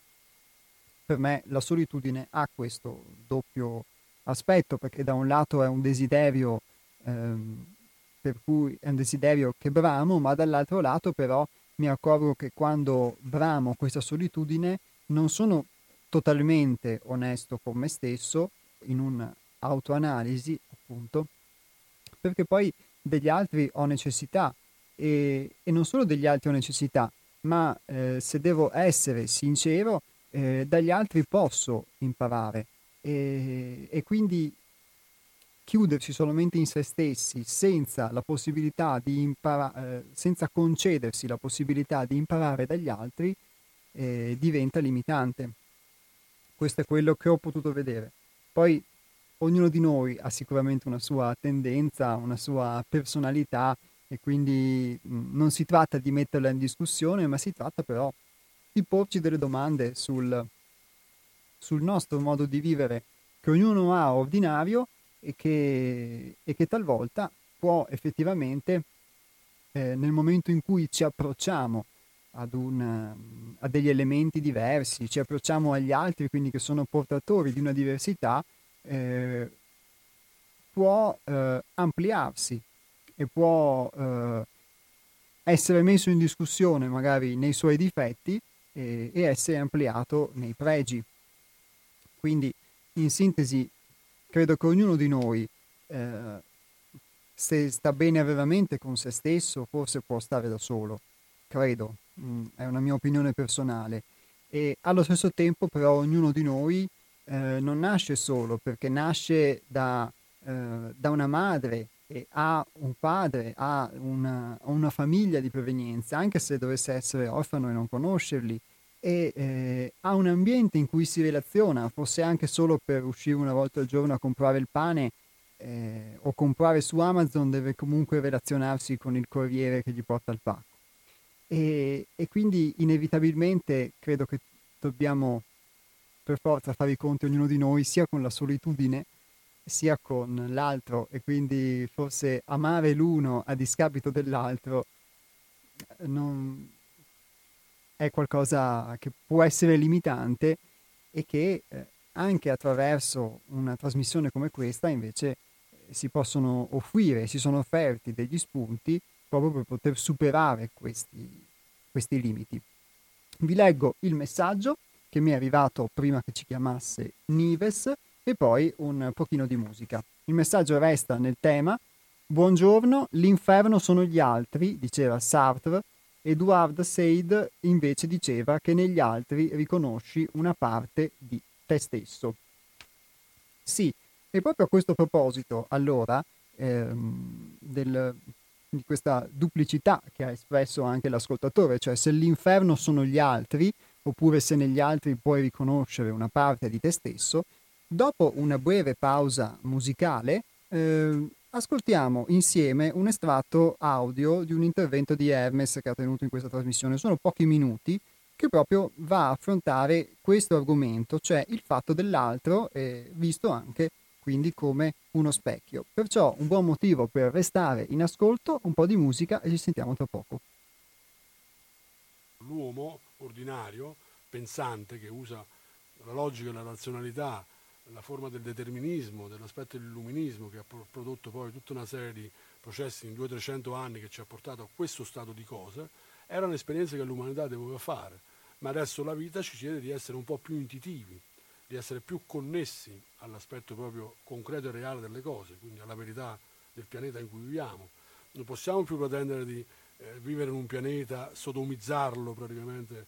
per me la solitudine ha questo doppio aspetto, perché da un lato è un desiderio, ehm, per cui è un desiderio che bramo, ma dall'altro lato però mi accorgo che quando bramo questa solitudine non sono totalmente onesto con me stesso, in un'autoanalisi appunto, perché poi degli altri ho necessità e, e non solo degli altri ho necessità, ma eh, se devo essere sincero, eh, dagli altri posso imparare. E, e, quindi chiudersi solamente in se stessi senza la possibilità di imparare, eh, senza concedersi la possibilità di imparare dagli altri eh, diventa limitante. Questo è quello che ho potuto vedere. Poi ognuno di noi ha sicuramente una sua tendenza, una sua personalità e quindi mh, non si tratta di metterla in discussione, ma si tratta però di porci delle domande sul, sul nostro modo di vivere che ognuno ha ordinario e che, e che talvolta può effettivamente, eh, nel momento in cui ci approcciamo ad un, a degli elementi diversi, ci approcciamo agli altri, quindi che sono portatori di una diversità, eh, può eh, ampliarsi e può eh, essere messo in discussione magari nei suoi difetti e, e essere ampliato nei pregi. Quindi, in sintesi, credo che ognuno di noi, eh, se sta bene veramente con se stesso, forse può stare da solo. Credo, mm, è una mia opinione personale. E allo stesso tempo, però, ognuno di noi eh, non nasce solo, perché nasce da, eh, da una madre e ha un padre, ha una, una, famiglia di provenienza, anche se dovesse essere orfano e non conoscerli, e eh, ha un ambiente in cui si relaziona, forse anche solo per uscire una volta al giorno a comprare il pane, eh, o comprare su Amazon deve comunque relazionarsi con il corriere che gli porta il pacco. E, e quindi inevitabilmente credo che dobbiamo per forza fare i conti ognuno di noi sia con la solitudine sia con l'altro e quindi forse amare l'uno a discapito dell'altro eh, non è qualcosa che può essere limitante e che eh, anche attraverso una trasmissione come questa invece eh, si possono offrire, si sono offerti degli spunti proprio per poter superare questi, questi limiti. Vi leggo il messaggio che mi è arrivato prima che ci chiamasse Nives e poi un pochino di musica. Il messaggio resta nel tema Buongiorno, l'inferno sono gli altri, diceva Sartre, Edouard Said invece diceva che negli altri riconosci una parte di te stesso. Sì, e proprio a questo proposito, allora, ehm, del, di questa duplicità che ha espresso anche l'ascoltatore, cioè se l'inferno sono gli altri, oppure se negli altri puoi riconoscere una parte di te stesso, dopo una breve pausa musicale eh, ascoltiamo insieme un estratto audio di un intervento di Hermes che ha tenuto in questa trasmissione. Sono pochi minuti che proprio va a affrontare questo argomento, cioè il fatto dell'altro, eh, visto anche quindi come uno specchio. Perciò un buon motivo per restare in ascolto, un po' di musica e ci sentiamo tra poco. L'uomo ordinario, pensante, che usa la logica e la razionalità la forma del determinismo, dell'aspetto dell'illuminismo che ha prodotto poi tutta una serie di processi in 200-300 anni che ci ha portato a questo stato di cose, era un'esperienza che l'umanità doveva fare, ma adesso la vita ci chiede di essere un po' più intuitivi, di essere più connessi all'aspetto proprio concreto e reale delle cose, quindi alla verità del pianeta in cui viviamo. Non possiamo più pretendere di eh, vivere in un pianeta, sodomizzarlo praticamente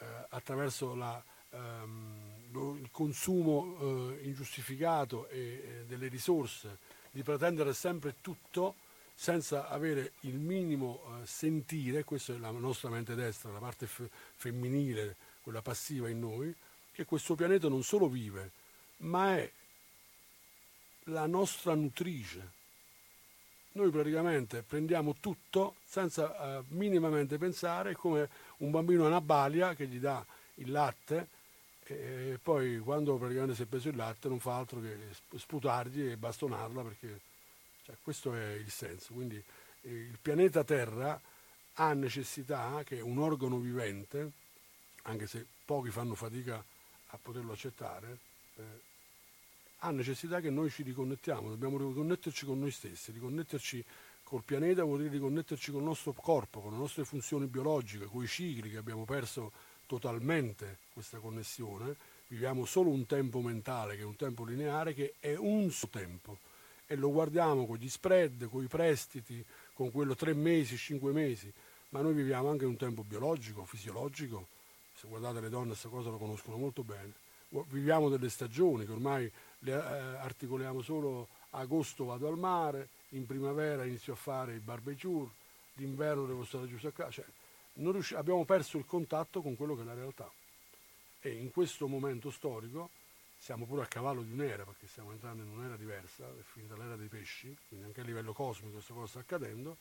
eh, attraverso la... Ehm, il consumo eh, ingiustificato e, e delle risorse, di pretendere sempre tutto senza avere il minimo eh, sentire, questa è la nostra mente destra, la parte f- femminile, quella passiva in noi, che questo pianeta non solo vive, ma è la nostra nutrice. Noi praticamente prendiamo tutto senza eh, minimamente pensare come un bambino a una balia che gli dà il latte e poi quando praticamente si è preso il latte non fa altro che sputargli e bastonarla perché cioè, questo è il senso. Quindi eh, il pianeta Terra ha necessità che un organo vivente, anche se pochi fanno fatica a poterlo accettare, eh, ha necessità che noi ci riconnettiamo, dobbiamo riconnetterci con noi stessi, riconnetterci col pianeta vuol dire riconnetterci con il nostro corpo, con le nostre funzioni biologiche, con i cicli che abbiamo perso totalmente questa connessione, viviamo solo un tempo mentale che è un tempo lineare che è un suo tempo. E lo guardiamo con gli spread, con i prestiti, con quello tre mesi, cinque mesi, ma noi viviamo anche un tempo biologico, fisiologico, se guardate le donne questa cosa lo conoscono molto bene, viviamo delle stagioni che ormai le eh, articoliamo solo agosto vado al mare, in primavera inizio a fare il barbecue, d'inverno devo stare giusto a casa, cioè, riusci- abbiamo perso il contatto con quello che è la realtà. E in questo momento storico siamo pure a cavallo di un'era, perché stiamo entrando in un'era diversa, è finita l'era dei pesci, quindi anche a livello cosmico questa cosa sta accadendo,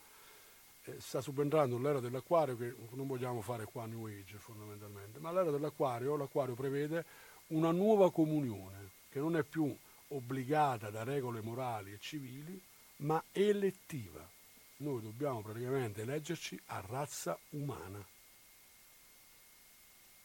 eh, sta subentrando l'era dell'acquario che non vogliamo fare qua New Age fondamentalmente, ma l'era dell'acquario, l'acquario prevede una nuova comunione che non è più obbligata da regole morali e civili, ma elettiva noi dobbiamo praticamente eleggerci a razza umana.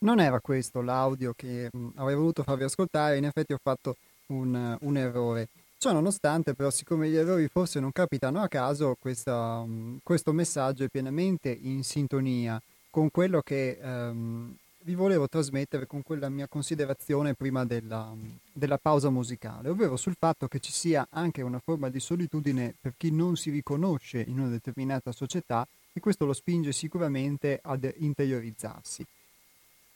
Non era questo l'audio che mh, avrei voluto farvi ascoltare, in effetti ho fatto un, un errore. Ciò nonostante, però, siccome gli errori forse non capitano a caso, questa, um, questo messaggio è pienamente in sintonia con quello che um, vi volevo trasmettere con quella mia considerazione prima della, della, pausa musicale, ovvero sul fatto che ci sia anche una forma di solitudine per chi non si riconosce in una determinata società e questo lo spinge sicuramente ad interiorizzarsi.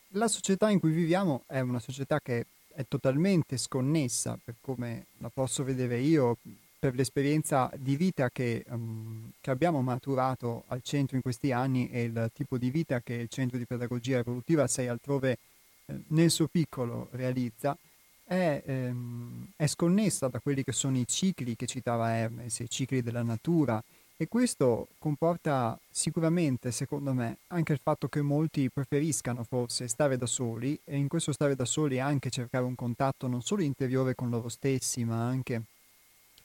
La società in cui viviamo è una società che è totalmente sconnessa, per come la posso vedere io, per l'esperienza di vita che, um, che, abbiamo maturato al centro in questi anni e il tipo di vita che il centro di pedagogia evolutiva 6 altrove eh, nel suo piccolo realizza, è ehm, è sconnessa da quelli che sono i cicli che citava Hermes, i cicli della natura, e questo comporta sicuramente, secondo me, anche il fatto che molti preferiscano forse stare da soli e in questo stare da soli anche cercare un contatto non solo interiore con loro stessi, ma anche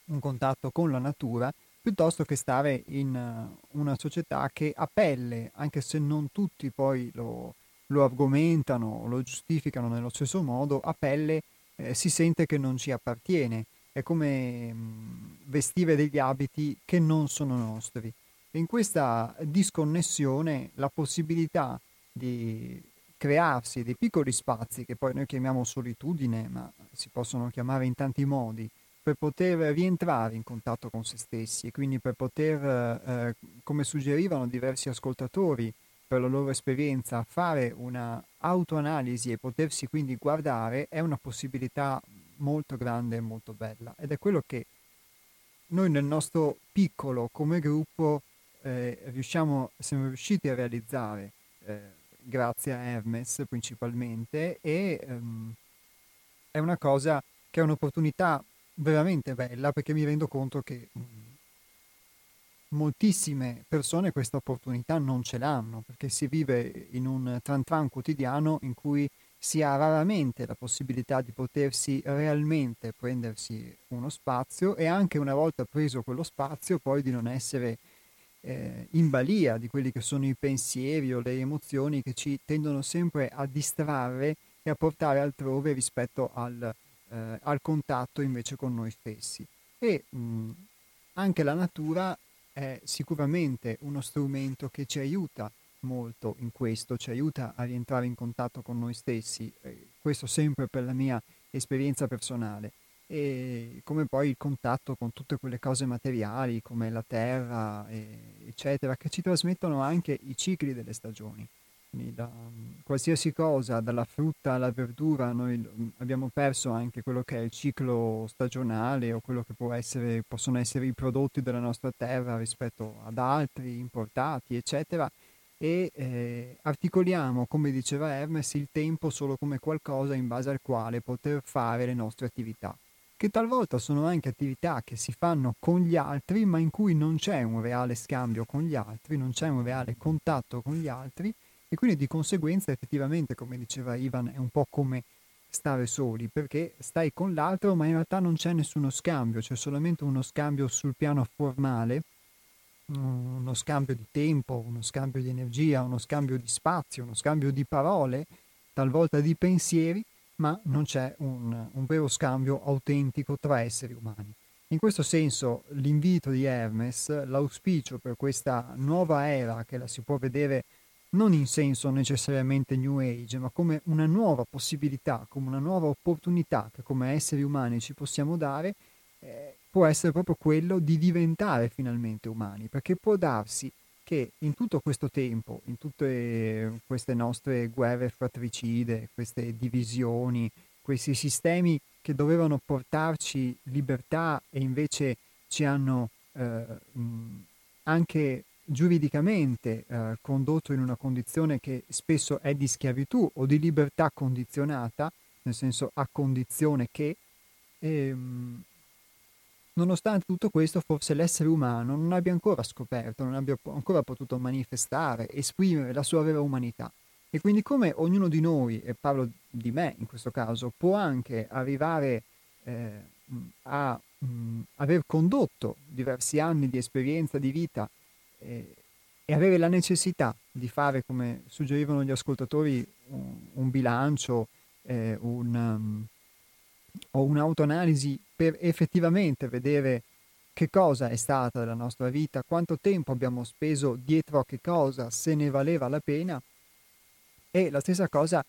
un contatto con la natura, piuttosto che stare in uh, una società che a pelle, anche se non tutti poi lo, lo argomentano, lo giustificano nello stesso modo, a pelle eh, si sente che non ci appartiene è come mh, vestire degli abiti che non sono nostri. In questa disconnessione la possibilità di crearsi dei piccoli spazi che poi noi chiamiamo solitudine, ma si possono chiamare in tanti modi, per poter rientrare in contatto con se stessi e quindi per poter, eh, come suggerivano diversi ascoltatori, per la loro esperienza, fare una autoanalisi e potersi quindi guardare è una possibilità molto grande e molto bella. Ed è quello che noi nel nostro piccolo come gruppo eh, riusciamo, siamo riusciti a realizzare eh, grazie a Hermes principalmente e ehm, è una cosa che è un'opportunità veramente bella perché mi rendo conto che mm, moltissime persone questa opportunità non ce l'hanno perché si vive in un tran tran quotidiano in cui si ha raramente la possibilità di potersi realmente prendersi uno spazio e anche una volta preso quello spazio poi di non essere eh, in balia di quelli che sono i pensieri o le emozioni che ci tendono sempre a distrarre e a portare altrove rispetto al, eh, al contatto invece con noi stessi. E mh, anche la natura è sicuramente uno strumento che ci aiuta molto in questo, ci aiuta a rientrare in contatto con noi stessi, eh, questo sempre per la mia esperienza personale e come poi il contatto con tutte quelle cose materiali come la terra eh, eccetera che ci trasmettono anche i cicli delle stagioni da um, qualsiasi cosa dalla frutta alla verdura noi um, abbiamo perso anche quello che è il ciclo stagionale o quello che essere, possono essere i prodotti della nostra terra rispetto ad altri importati eccetera. E eh, articoliamo, come diceva Hermes, il tempo solo come qualcosa in base al quale poter fare le nostre attività, che talvolta sono anche attività che si fanno con gli altri, ma in cui non c'è un reale scambio con gli altri, non c'è un reale contatto con gli altri e quindi di conseguenza effettivamente, come diceva Ivan, è un po' come stare soli, perché stai con l'altro, ma in realtà non c'è nessuno scambio, c'è solamente uno scambio sul piano formale uno scambio di tempo, uno scambio di energia, uno scambio di spazio, uno scambio di parole, talvolta di pensieri, ma non c'è un, un vero scambio autentico tra esseri umani. In questo senso l'invito di Hermes, l'auspicio per questa nuova era che la si può vedere non in senso necessariamente New Age, ma come una nuova possibilità, come una nuova opportunità che come esseri umani ci possiamo dare, eh, può essere proprio quello di diventare finalmente umani, perché può darsi che in tutto questo tempo, in tutte queste nostre guerre fratricide, queste divisioni, questi sistemi che dovevano portarci libertà e invece ci hanno eh, anche giuridicamente eh, condotto in una condizione che spesso è di schiavitù o di libertà condizionata, nel senso a condizione che, ehm, Nonostante tutto questo, forse l'essere umano non abbia ancora scoperto, non abbia ancora potuto manifestare, esprimere la sua vera umanità. E quindi come ognuno di noi, e parlo di me in questo caso, può anche arrivare eh, a mh, aver condotto diversi anni di esperienza di vita eh, e avere la necessità di fare, come suggerivano gli ascoltatori, un, un bilancio, eh, un, um, o un'autoanalisi per effettivamente vedere che cosa è stata la nostra vita, quanto tempo abbiamo speso dietro a che cosa, se ne valeva la pena. E la stessa cosa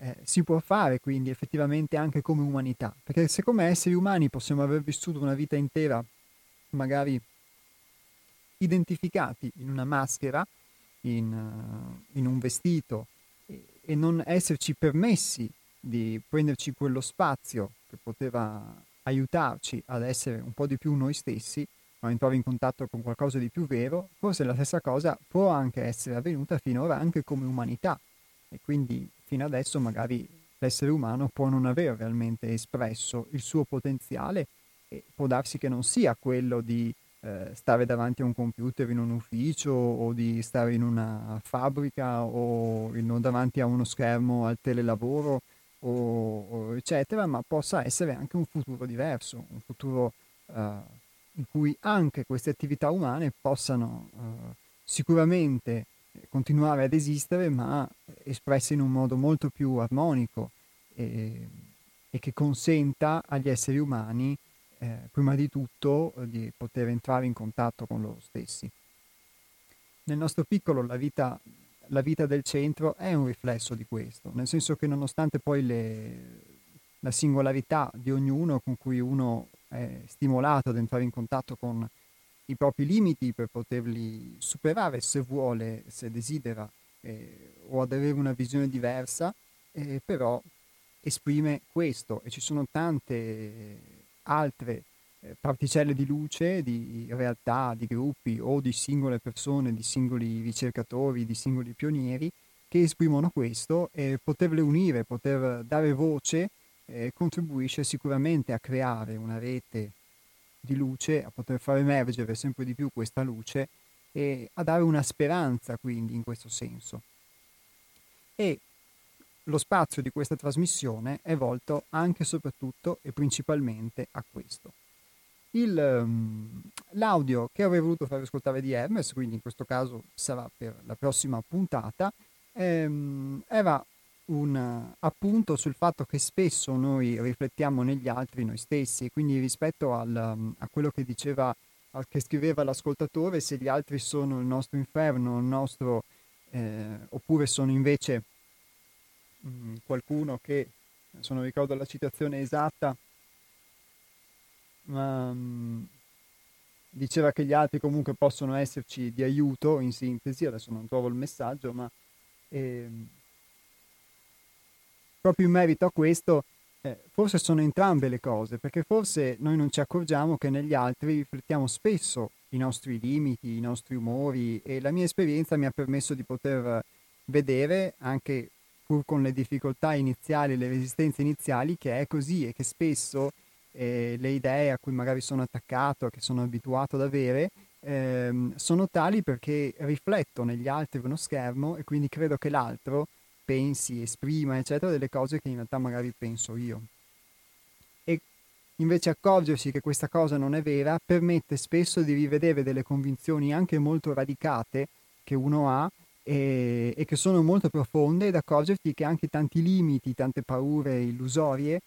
eh, si può fare quindi effettivamente anche come umanità, perché se come esseri umani possiamo aver vissuto una vita intera, magari identificati in una maschera, in, uh, in un vestito, e, e non esserci permessi di prenderci quello spazio che poteva aiutarci ad essere un po' di più noi stessi, a entrare in contatto con qualcosa di più vero, forse la stessa cosa può anche essere avvenuta finora anche come umanità. E quindi fino adesso magari l'essere umano può non aver realmente espresso il suo potenziale e può darsi che non sia quello di eh, stare davanti a un computer in un ufficio o di stare in una fabbrica o in, davanti a uno schermo al telelavoro o, o, eccetera, ma possa essere anche un futuro diverso, un futuro eh, in cui anche queste attività umane possano eh, sicuramente continuare ad esistere, ma espresse in un modo molto più armonico e, e che consenta agli esseri umani, eh, prima di tutto, di poter entrare in contatto con loro stessi. Nel nostro piccolo la vita, la vita del centro è un riflesso di questo, nel senso che nonostante poi le, la singolarità di ognuno con cui uno è stimolato ad entrare in contatto con i propri limiti per poterli superare se vuole, se desidera eh, o ad avere una visione diversa, eh, però esprime questo e ci sono tante altre eh, particelle di luce, di realtà, di gruppi o di singole persone, di singoli ricercatori, di singoli pionieri che esprimono questo e poterle unire, poter dare voce eh, contribuisce sicuramente a creare una rete di luce, a poter far emergere sempre di più questa luce e a dare una speranza quindi in questo senso. E lo spazio di questa trasmissione è volto anche e soprattutto e principalmente a questo. Il, um, l'audio che avrei voluto far ascoltare di Hermes, quindi in questo caso sarà per la prossima puntata, ehm, era un appunto sul fatto che spesso noi riflettiamo negli altri noi stessi quindi rispetto al, a quello che diceva, che scriveva l'ascoltatore, se gli altri sono il nostro inferno, il nostro, eh, oppure sono invece mm, qualcuno che, adesso non ricordo la citazione esatta, ma mm, diceva che gli altri comunque possono esserci di aiuto, in sintesi, adesso non trovo il messaggio, ma... Eh, proprio in merito a questo, eh, forse sono entrambe le cose, perché forse noi non ci accorgiamo che negli altri riflettiamo spesso i nostri limiti, i nostri umori e la mia esperienza mi ha permesso di poter vedere anche pur con le difficoltà iniziali, le resistenze iniziali, che è così e che spesso eh, le idee a cui magari sono attaccato, che sono abituato ad avere, ehm, sono tali perché rifletto negli altri uno schermo e quindi credo che l'altro pensi, esprima, eccetera, delle cose che in realtà magari penso io. E invece accorgersi che questa cosa non è vera permette spesso di rivedere delle convinzioni anche molto radicate che uno ha e, e che sono molto profonde ed accorgerti che anche tanti limiti, tante paure illusorie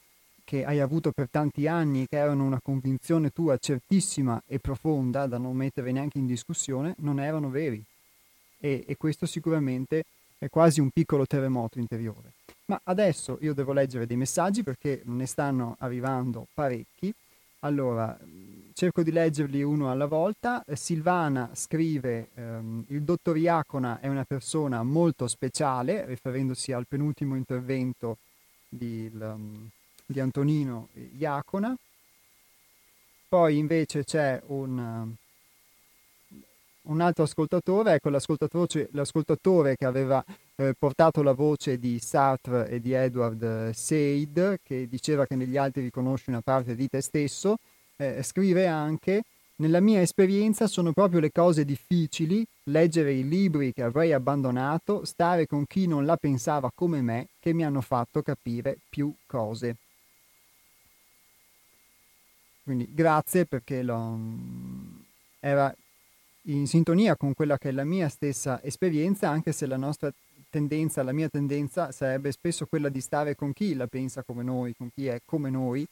che hai avuto per tanti anni, che erano una convinzione tua certissima e profonda da non mettere neanche in discussione, non erano veri. E, e questo sicuramente è quasi un piccolo terremoto interiore. Ma adesso io devo leggere dei messaggi perché ne stanno arrivando parecchi. Allora, cerco di leggerli uno alla volta. Silvana scrive: ehm, Il dottor Iacona è una persona molto speciale, riferendosi al penultimo intervento di, di Antonino Iacona. Poi invece c'è un, un altro ascoltatore, ecco l'ascoltatore, l'ascoltatore che aveva eh, portato la voce di Sartre e di Edward Said, che diceva che negli altri riconosci una parte di te stesso, eh, scrive anche nella mia esperienza sono proprio le cose difficili, leggere i libri che avrei abbandonato, stare con chi non la pensava come me, che mi hanno fatto capire più cose. Quindi grazie perché lo, era in sintonia con quella che è la mia stessa esperienza, anche se la nostra tendenza, la mia tendenza sarebbe spesso quella di stare con chi la pensa come noi, con chi è come noi,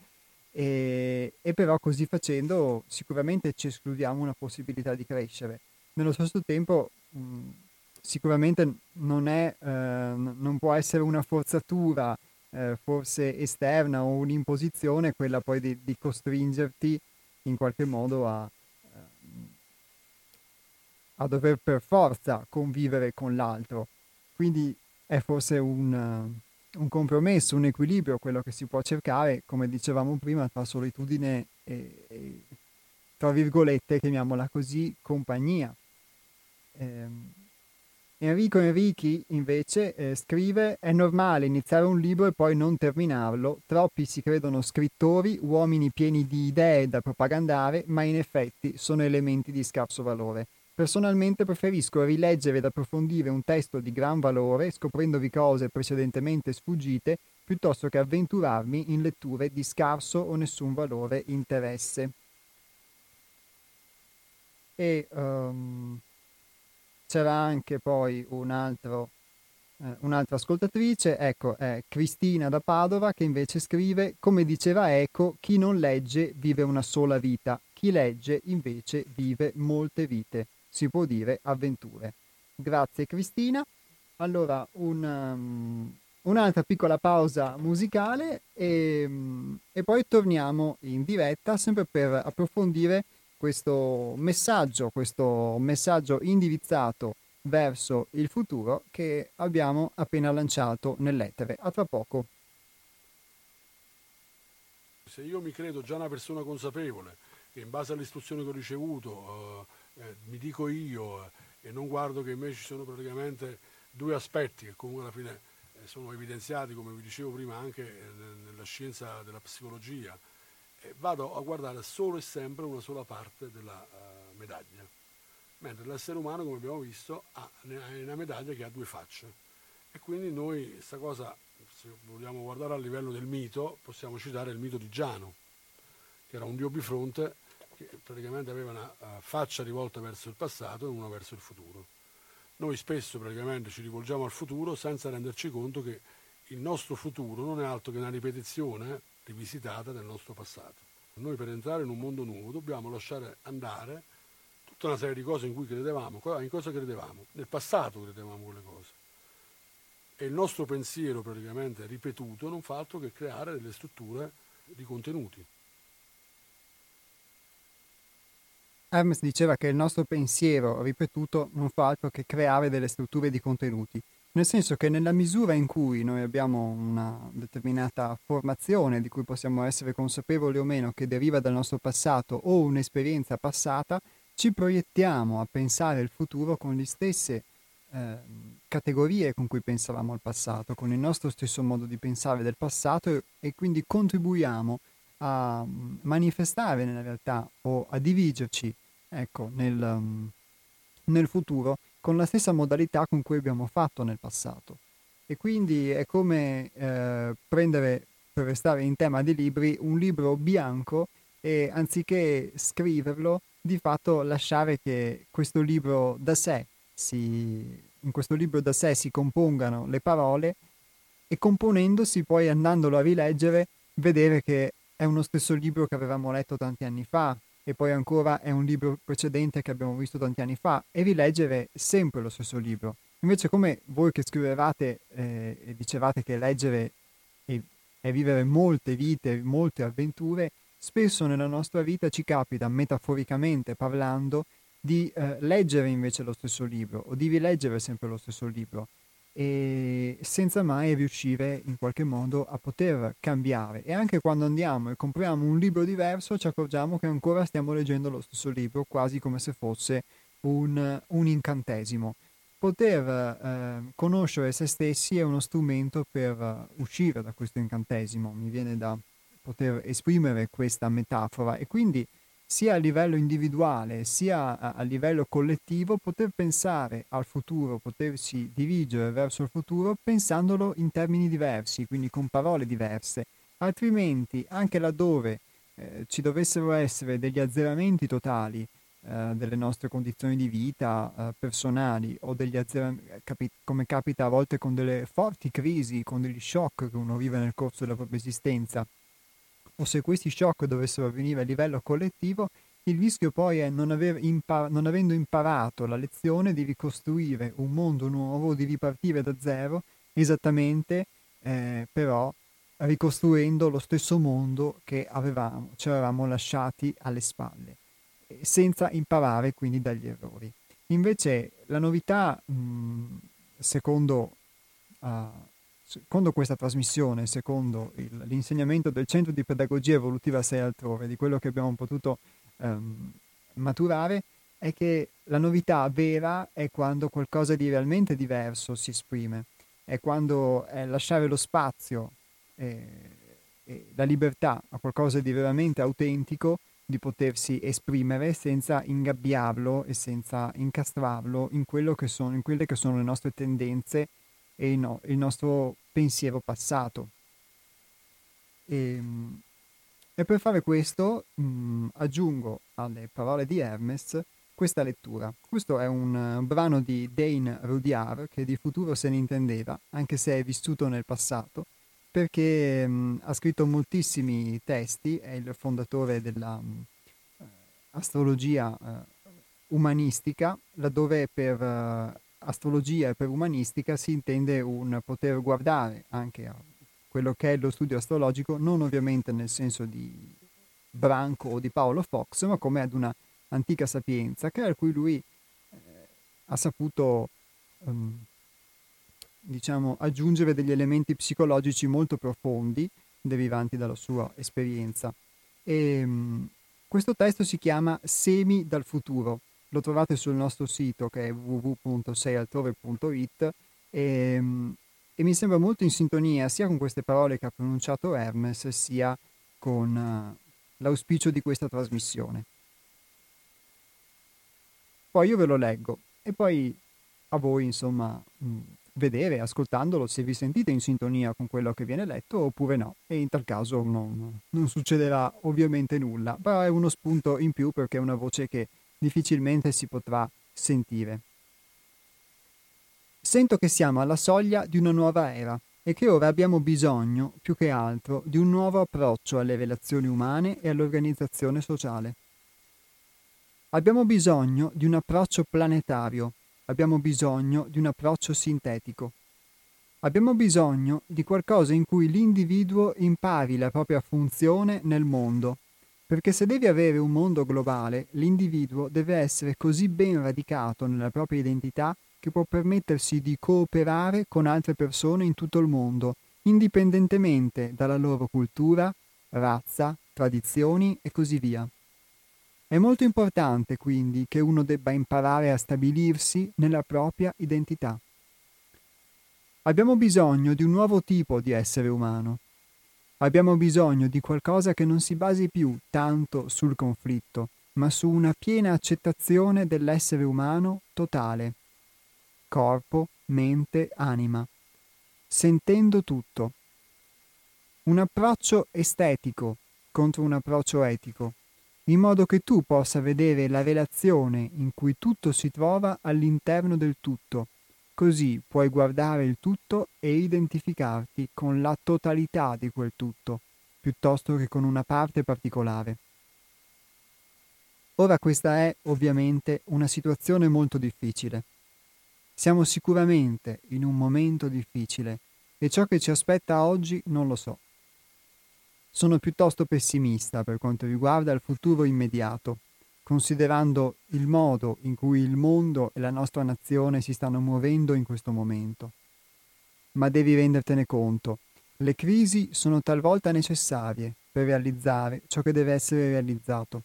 e, e però così facendo sicuramente ci escludiamo una possibilità di crescere. Nello stesso tempo mh, sicuramente non, è, eh, non può essere una forzatura eh, forse esterna o un'imposizione quella poi di, di costringerti in qualche modo a, a dover per forza convivere con l'altro. Quindi è forse un, un, compromesso, un equilibrio quello che si può cercare, come dicevamo prima, tra solitudine e, e tra virgolette, chiamiamola così, compagnia. E, ehm, Enrico Enrichi invece eh, scrive è normale iniziare un libro e poi non terminarlo, troppi si credono scrittori, uomini pieni di idee da propagandare, ma in effetti sono elementi di scarso valore. Personalmente preferisco rileggere ed approfondire un testo di gran valore, scoprendovi cose precedentemente sfuggite, piuttosto che avventurarmi in letture di scarso o nessun valore interesse. E um, c'era anche poi un altro, eh, un'altra ascoltatrice, ecco, è Cristina da Padova, che invece scrive, come diceva Eco, chi non legge vive una sola vita, chi legge invece vive molte vite, si può dire avventure. Grazie Cristina. Allora, un, um, un'altra piccola pausa musicale e, um, e poi torniamo in diretta sempre per approfondire questo messaggio, questo messaggio indirizzato verso il futuro che abbiamo appena lanciato nell'etere. A tra poco. Se io mi credo già una persona consapevole, che in base all'istruzione che ho ricevuto eh, mi dico io eh, e non guardo che invece ci sono praticamente due aspetti che comunque alla fine eh, sono evidenziati, come vi dicevo prima, anche nella scienza della psicologia, vado a guardare solo e sempre una sola parte della medaglia, mentre l'essere umano, come abbiamo visto, ha una medaglia che ha due facce. E quindi noi questa cosa, se vogliamo guardare a livello del mito, possiamo citare il mito di Giano, che era un dio bifronte che praticamente aveva una uh, faccia rivolta verso il passato e una verso il futuro. Noi spesso praticamente ci rivolgiamo al futuro senza renderci conto che il nostro futuro non è altro che una ripetizione rivisitata del nostro passato. Noi per entrare in un mondo nuovo dobbiamo lasciare andare tutta una serie di cose in cui credevamo, in cosa credevamo, nel passato credevamo quelle cose. E il nostro pensiero praticamente ripetuto non fa altro che creare delle strutture di contenuti. Hermes diceva che il nostro pensiero ripetuto non fa altro che creare delle strutture di contenuti. Nel senso che nella misura in cui noi abbiamo una determinata formazione di cui possiamo essere consapevoli o meno che deriva dal nostro passato o un'esperienza passata, ci proiettiamo a pensare il futuro con le stesse eh, categorie con cui pensavamo al passato, con il nostro stesso modo di pensare del passato e, e quindi contribuiamo a mm, manifestare nella realtà o a dirigerci ecco, nel, um, nel futuro con la stessa modalità con cui abbiamo fatto nel passato. E quindi è come eh, prendere, per restare in tema di libri, un libro bianco e anziché scriverlo, di fatto lasciare che questo libro da sé si, in questo libro da sé si compongano le parole e componendosi poi andandolo a rileggere vedere che è uno stesso libro che avevamo letto tanti anni fa, e poi ancora è un libro precedente che abbiamo visto tanti anni fa e rileggere sempre lo stesso libro. Invece come voi che scrivevate eh, e dicevate che leggere è, è vivere molte vite, molte avventure, spesso nella nostra vita ci capita, metaforicamente parlando, di eh, leggere invece lo stesso libro o di rileggere sempre lo stesso libro e senza mai riuscire in qualche modo a poter cambiare. E anche quando andiamo e compriamo un libro diverso ci accorgiamo che ancora stiamo leggendo lo stesso libro, quasi come se fosse un, un incantesimo. Poter eh, conoscere se stessi è uno strumento per uscire da questo incantesimo, mi viene da poter esprimere questa metafora e quindi sia a livello individuale sia a, a, livello collettivo, poter pensare al futuro, potersi dirigere verso il futuro pensandolo in termini diversi, quindi con parole diverse. Altrimenti, anche laddove eh, ci dovessero essere degli azzeramenti totali eh, delle nostre condizioni di vita eh, personali o degli azzeramenti, capi- come capita a volte con delle forti crisi, con degli shock che uno vive nel corso della propria esistenza, o se questi shock dovessero avvenire a livello collettivo, il rischio poi è non, impar- non avendo imparato la lezione di ricostruire un mondo nuovo, di ripartire da zero, esattamente eh, però ricostruendo lo stesso mondo che avevamo, ci eravamo lasciati alle spalle, senza imparare quindi dagli errori. Invece la novità, mh, secondo uh, secondo questa trasmissione, secondo il, l'insegnamento del Centro di Pedagogia Evolutiva 6 altrove, di quello che abbiamo potuto ehm, maturare, è che la novità vera è quando qualcosa di realmente diverso si esprime, è quando è lasciare lo spazio e, e la libertà a qualcosa di veramente autentico di potersi esprimere senza ingabbiarlo e senza incastrarlo in, che sono, in quelle che sono le nostre tendenze e no, il nostro pensiero passato. E, ehm, e per fare questo mh, mm, aggiungo alle parole di Hermes questa lettura. Questo è un uh, brano di Dane Rudyard che di futuro se ne intendeva, anche se è vissuto nel passato, perché mh, mm, ha scritto moltissimi testi, è il fondatore dell'astrologia mm, uh, uh, umanistica, laddove per uh, astrologia e per umanistica si intende un poter guardare anche a quello che è lo studio astrologico, non ovviamente nel senso di Branco o di Paolo Fox, ma come ad una antica sapienza, che a cui lui eh, ha saputo um, diciamo, aggiungere degli elementi psicologici molto profondi derivanti dalla sua esperienza. E, um, questo testo si chiama Semi dal futuro, lo trovate sul nostro sito che è www.seialtrove.it e, um, e mi sembra molto in sintonia sia con queste parole che ha pronunciato Hermes sia con uh, l'auspicio di questa trasmissione. Poi io ve lo leggo e poi a voi insomma mh, vedere, ascoltandolo, se vi sentite in sintonia con quello che viene letto oppure no e in tal caso non, non succederà ovviamente nulla, però è uno spunto in più perché è una voce che difficilmente si potrà sentire. Sento che siamo alla soglia di una nuova era e che ora abbiamo bisogno, più che altro, di un nuovo approccio alle relazioni umane e all'organizzazione sociale. Abbiamo bisogno di un approccio planetario, abbiamo bisogno di un approccio sintetico. Abbiamo bisogno di qualcosa in cui l'individuo impari la propria funzione nel mondo, perché se devi avere un mondo globale, l'individuo deve essere così ben radicato nella propria identità che può permettersi di cooperare con altre persone in tutto il mondo, indipendentemente dalla loro cultura, razza, tradizioni e così via. È molto importante quindi che uno debba imparare a stabilirsi nella propria identità. Abbiamo bisogno di un nuovo tipo di essere umano. Abbiamo bisogno di qualcosa che non si basi più tanto sul conflitto, ma su una piena accettazione dell'essere umano totale corpo, mente, anima, sentendo tutto. Un approccio estetico contro un approccio etico, in modo che tu possa vedere la relazione in cui tutto si trova all'interno del tutto. Così puoi guardare il tutto e identificarti con la totalità di quel tutto, piuttosto che con una parte particolare. Ora questa è ovviamente una situazione molto difficile siamo sicuramente in un momento difficile e ciò che ci aspetta oggi non lo so. Sono piuttosto pessimista per quanto riguarda il futuro immediato, considerando il modo in cui il mondo e la nostra nazione si stanno muovendo in questo momento. Ma devi rendertene conto, le crisi sono talvolta necessarie per realizzare ciò che deve essere realizzato.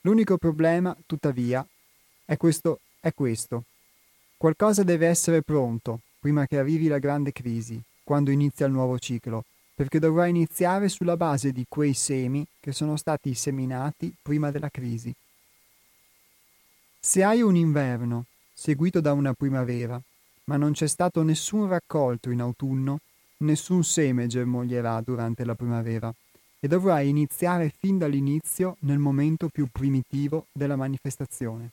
L'unico problema, tuttavia, è questo, è questo Qualcosa deve essere pronto prima che arrivi la grande crisi, quando inizia il nuovo ciclo, perché dovrà iniziare sulla base di quei semi che sono stati seminati prima della crisi. Se hai un inverno seguito da una primavera, ma non c'è stato nessun raccolto in autunno, nessun seme germoglierà durante la primavera e dovrai iniziare fin dall'inizio nel momento più primitivo della manifestazione.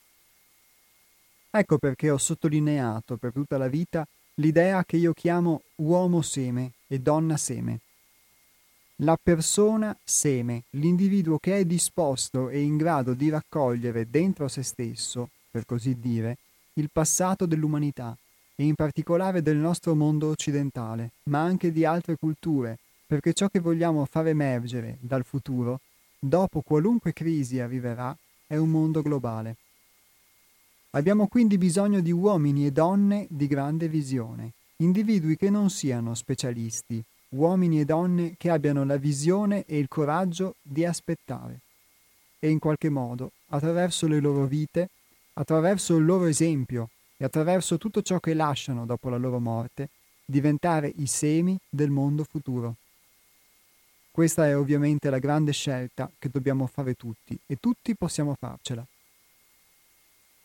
Ecco perché ho sottolineato per tutta la vita l'idea che io chiamo uomo seme e donna seme. La persona seme, l'individuo che è disposto e in grado di raccogliere dentro se stesso, per così dire, il passato dell'umanità e in particolare del nostro mondo occidentale, ma anche di altre culture, perché ciò che vogliamo far emergere dal futuro, dopo qualunque crisi arriverà, è un mondo globale. Abbiamo quindi bisogno di uomini e donne di grande visione, individui che non siano specialisti, uomini e donne che abbiano la visione e il coraggio di aspettare e in qualche modo attraverso le loro vite, attraverso il loro esempio e attraverso tutto ciò che lasciano dopo la loro morte, diventare i semi del mondo futuro. Questa è ovviamente la grande scelta che dobbiamo fare tutti e tutti possiamo farcela.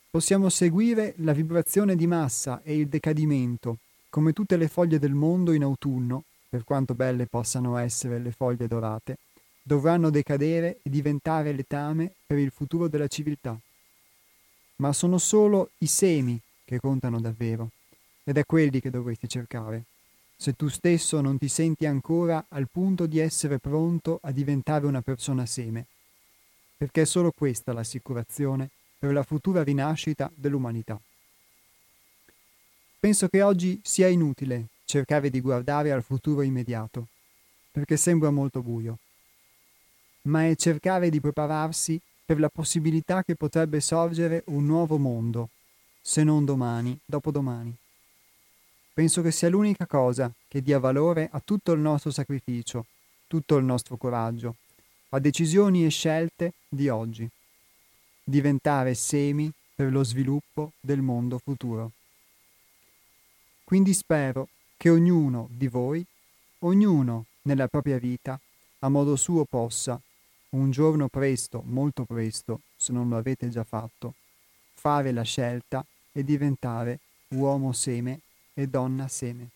Possiamo seguire la vibrazione di massa e il decadimento, come tutte le foglie del mondo in autunno, per quanto belle possano essere le foglie dorate, dovranno decadere e diventare letame per il futuro della civiltà. Ma sono solo i semi che contano davvero, ed è quelli che dovresti cercare se tu stesso non ti senti ancora al punto di essere pronto a diventare una persona seme, perché è solo questa l'assicurazione per la futura rinascita dell'umanità. Penso che oggi sia inutile cercare di guardare al futuro immediato, perché sembra molto buio, ma è cercare di prepararsi per la possibilità che potrebbe sorgere un nuovo mondo, se non domani, dopodomani. Penso che sia l'unica cosa che dia valore a tutto il nostro sacrificio, tutto il nostro coraggio, a decisioni e scelte di oggi. Diventare semi per lo sviluppo del mondo futuro. Quindi spero che ognuno di voi, ognuno nella propria vita, a modo suo possa, un giorno presto, molto presto, se non lo avete già fatto, fare la scelta e diventare uomo seme e donna seme.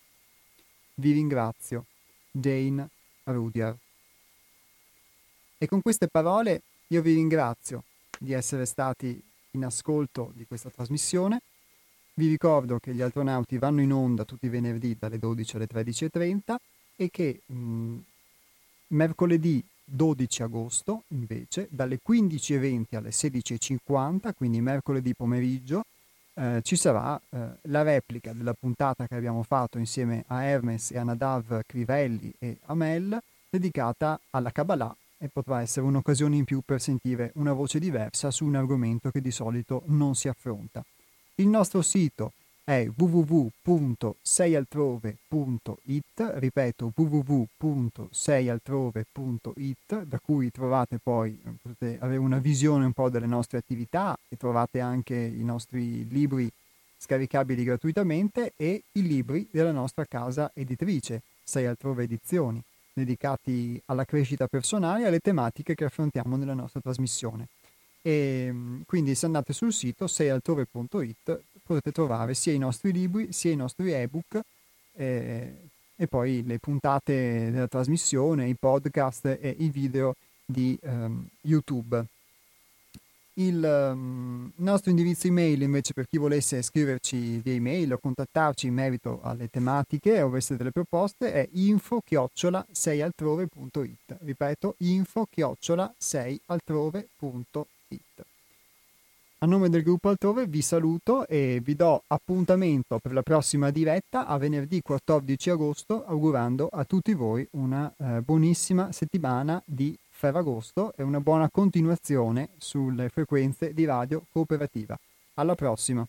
Vi ringrazio, Jane Rudyard. E con queste parole io vi ringrazio di essere stati in ascolto di questa trasmissione. Vi ricordo che gli astronauti vanno in onda tutti i venerdì dalle 12 alle 13.30 e che mh, mm, mercoledì 12 agosto invece dalle 15.20 alle 16.50, quindi mercoledì pomeriggio, eh, ci sarà eh, la replica della puntata che abbiamo fatto insieme a Hermes e a Nadav Crivelli e a Mel, dedicata alla Kabbalah e potrà essere un'occasione in più per sentire una voce diversa su un argomento che di solito non si affronta. Il nostro sito è www.seialtrove.it, ripeto www.seialtrove.it, da cui trovate poi, potete avere una visione un po' delle nostre attività e trovate anche i nostri libri scaricabili gratuitamente e i libri della nostra casa editrice, Sei Altrove Edizioni, dedicati alla crescita personale e alle tematiche che affrontiamo nella nostra trasmissione. E, quindi se andate sul sito seialtore.it potete trovare sia i nostri libri sia i nostri ebook eh, e poi le puntate della trasmissione, i podcast e i video di um, YouTube. Il um, nostro indirizzo email invece per chi volesse scriverci via email o contattarci in merito alle tematiche o avesse delle proposte è info-6altrove.it. Ripeto, info-6altrove.it it. A nome del gruppo altrove vi saluto e vi do appuntamento per la prossima diretta a venerdì 14 agosto, augurando a tutti voi una eh, buonissima settimana di Ferragosto e una buona continuazione sulle frequenze di radio cooperativa. Alla prossima!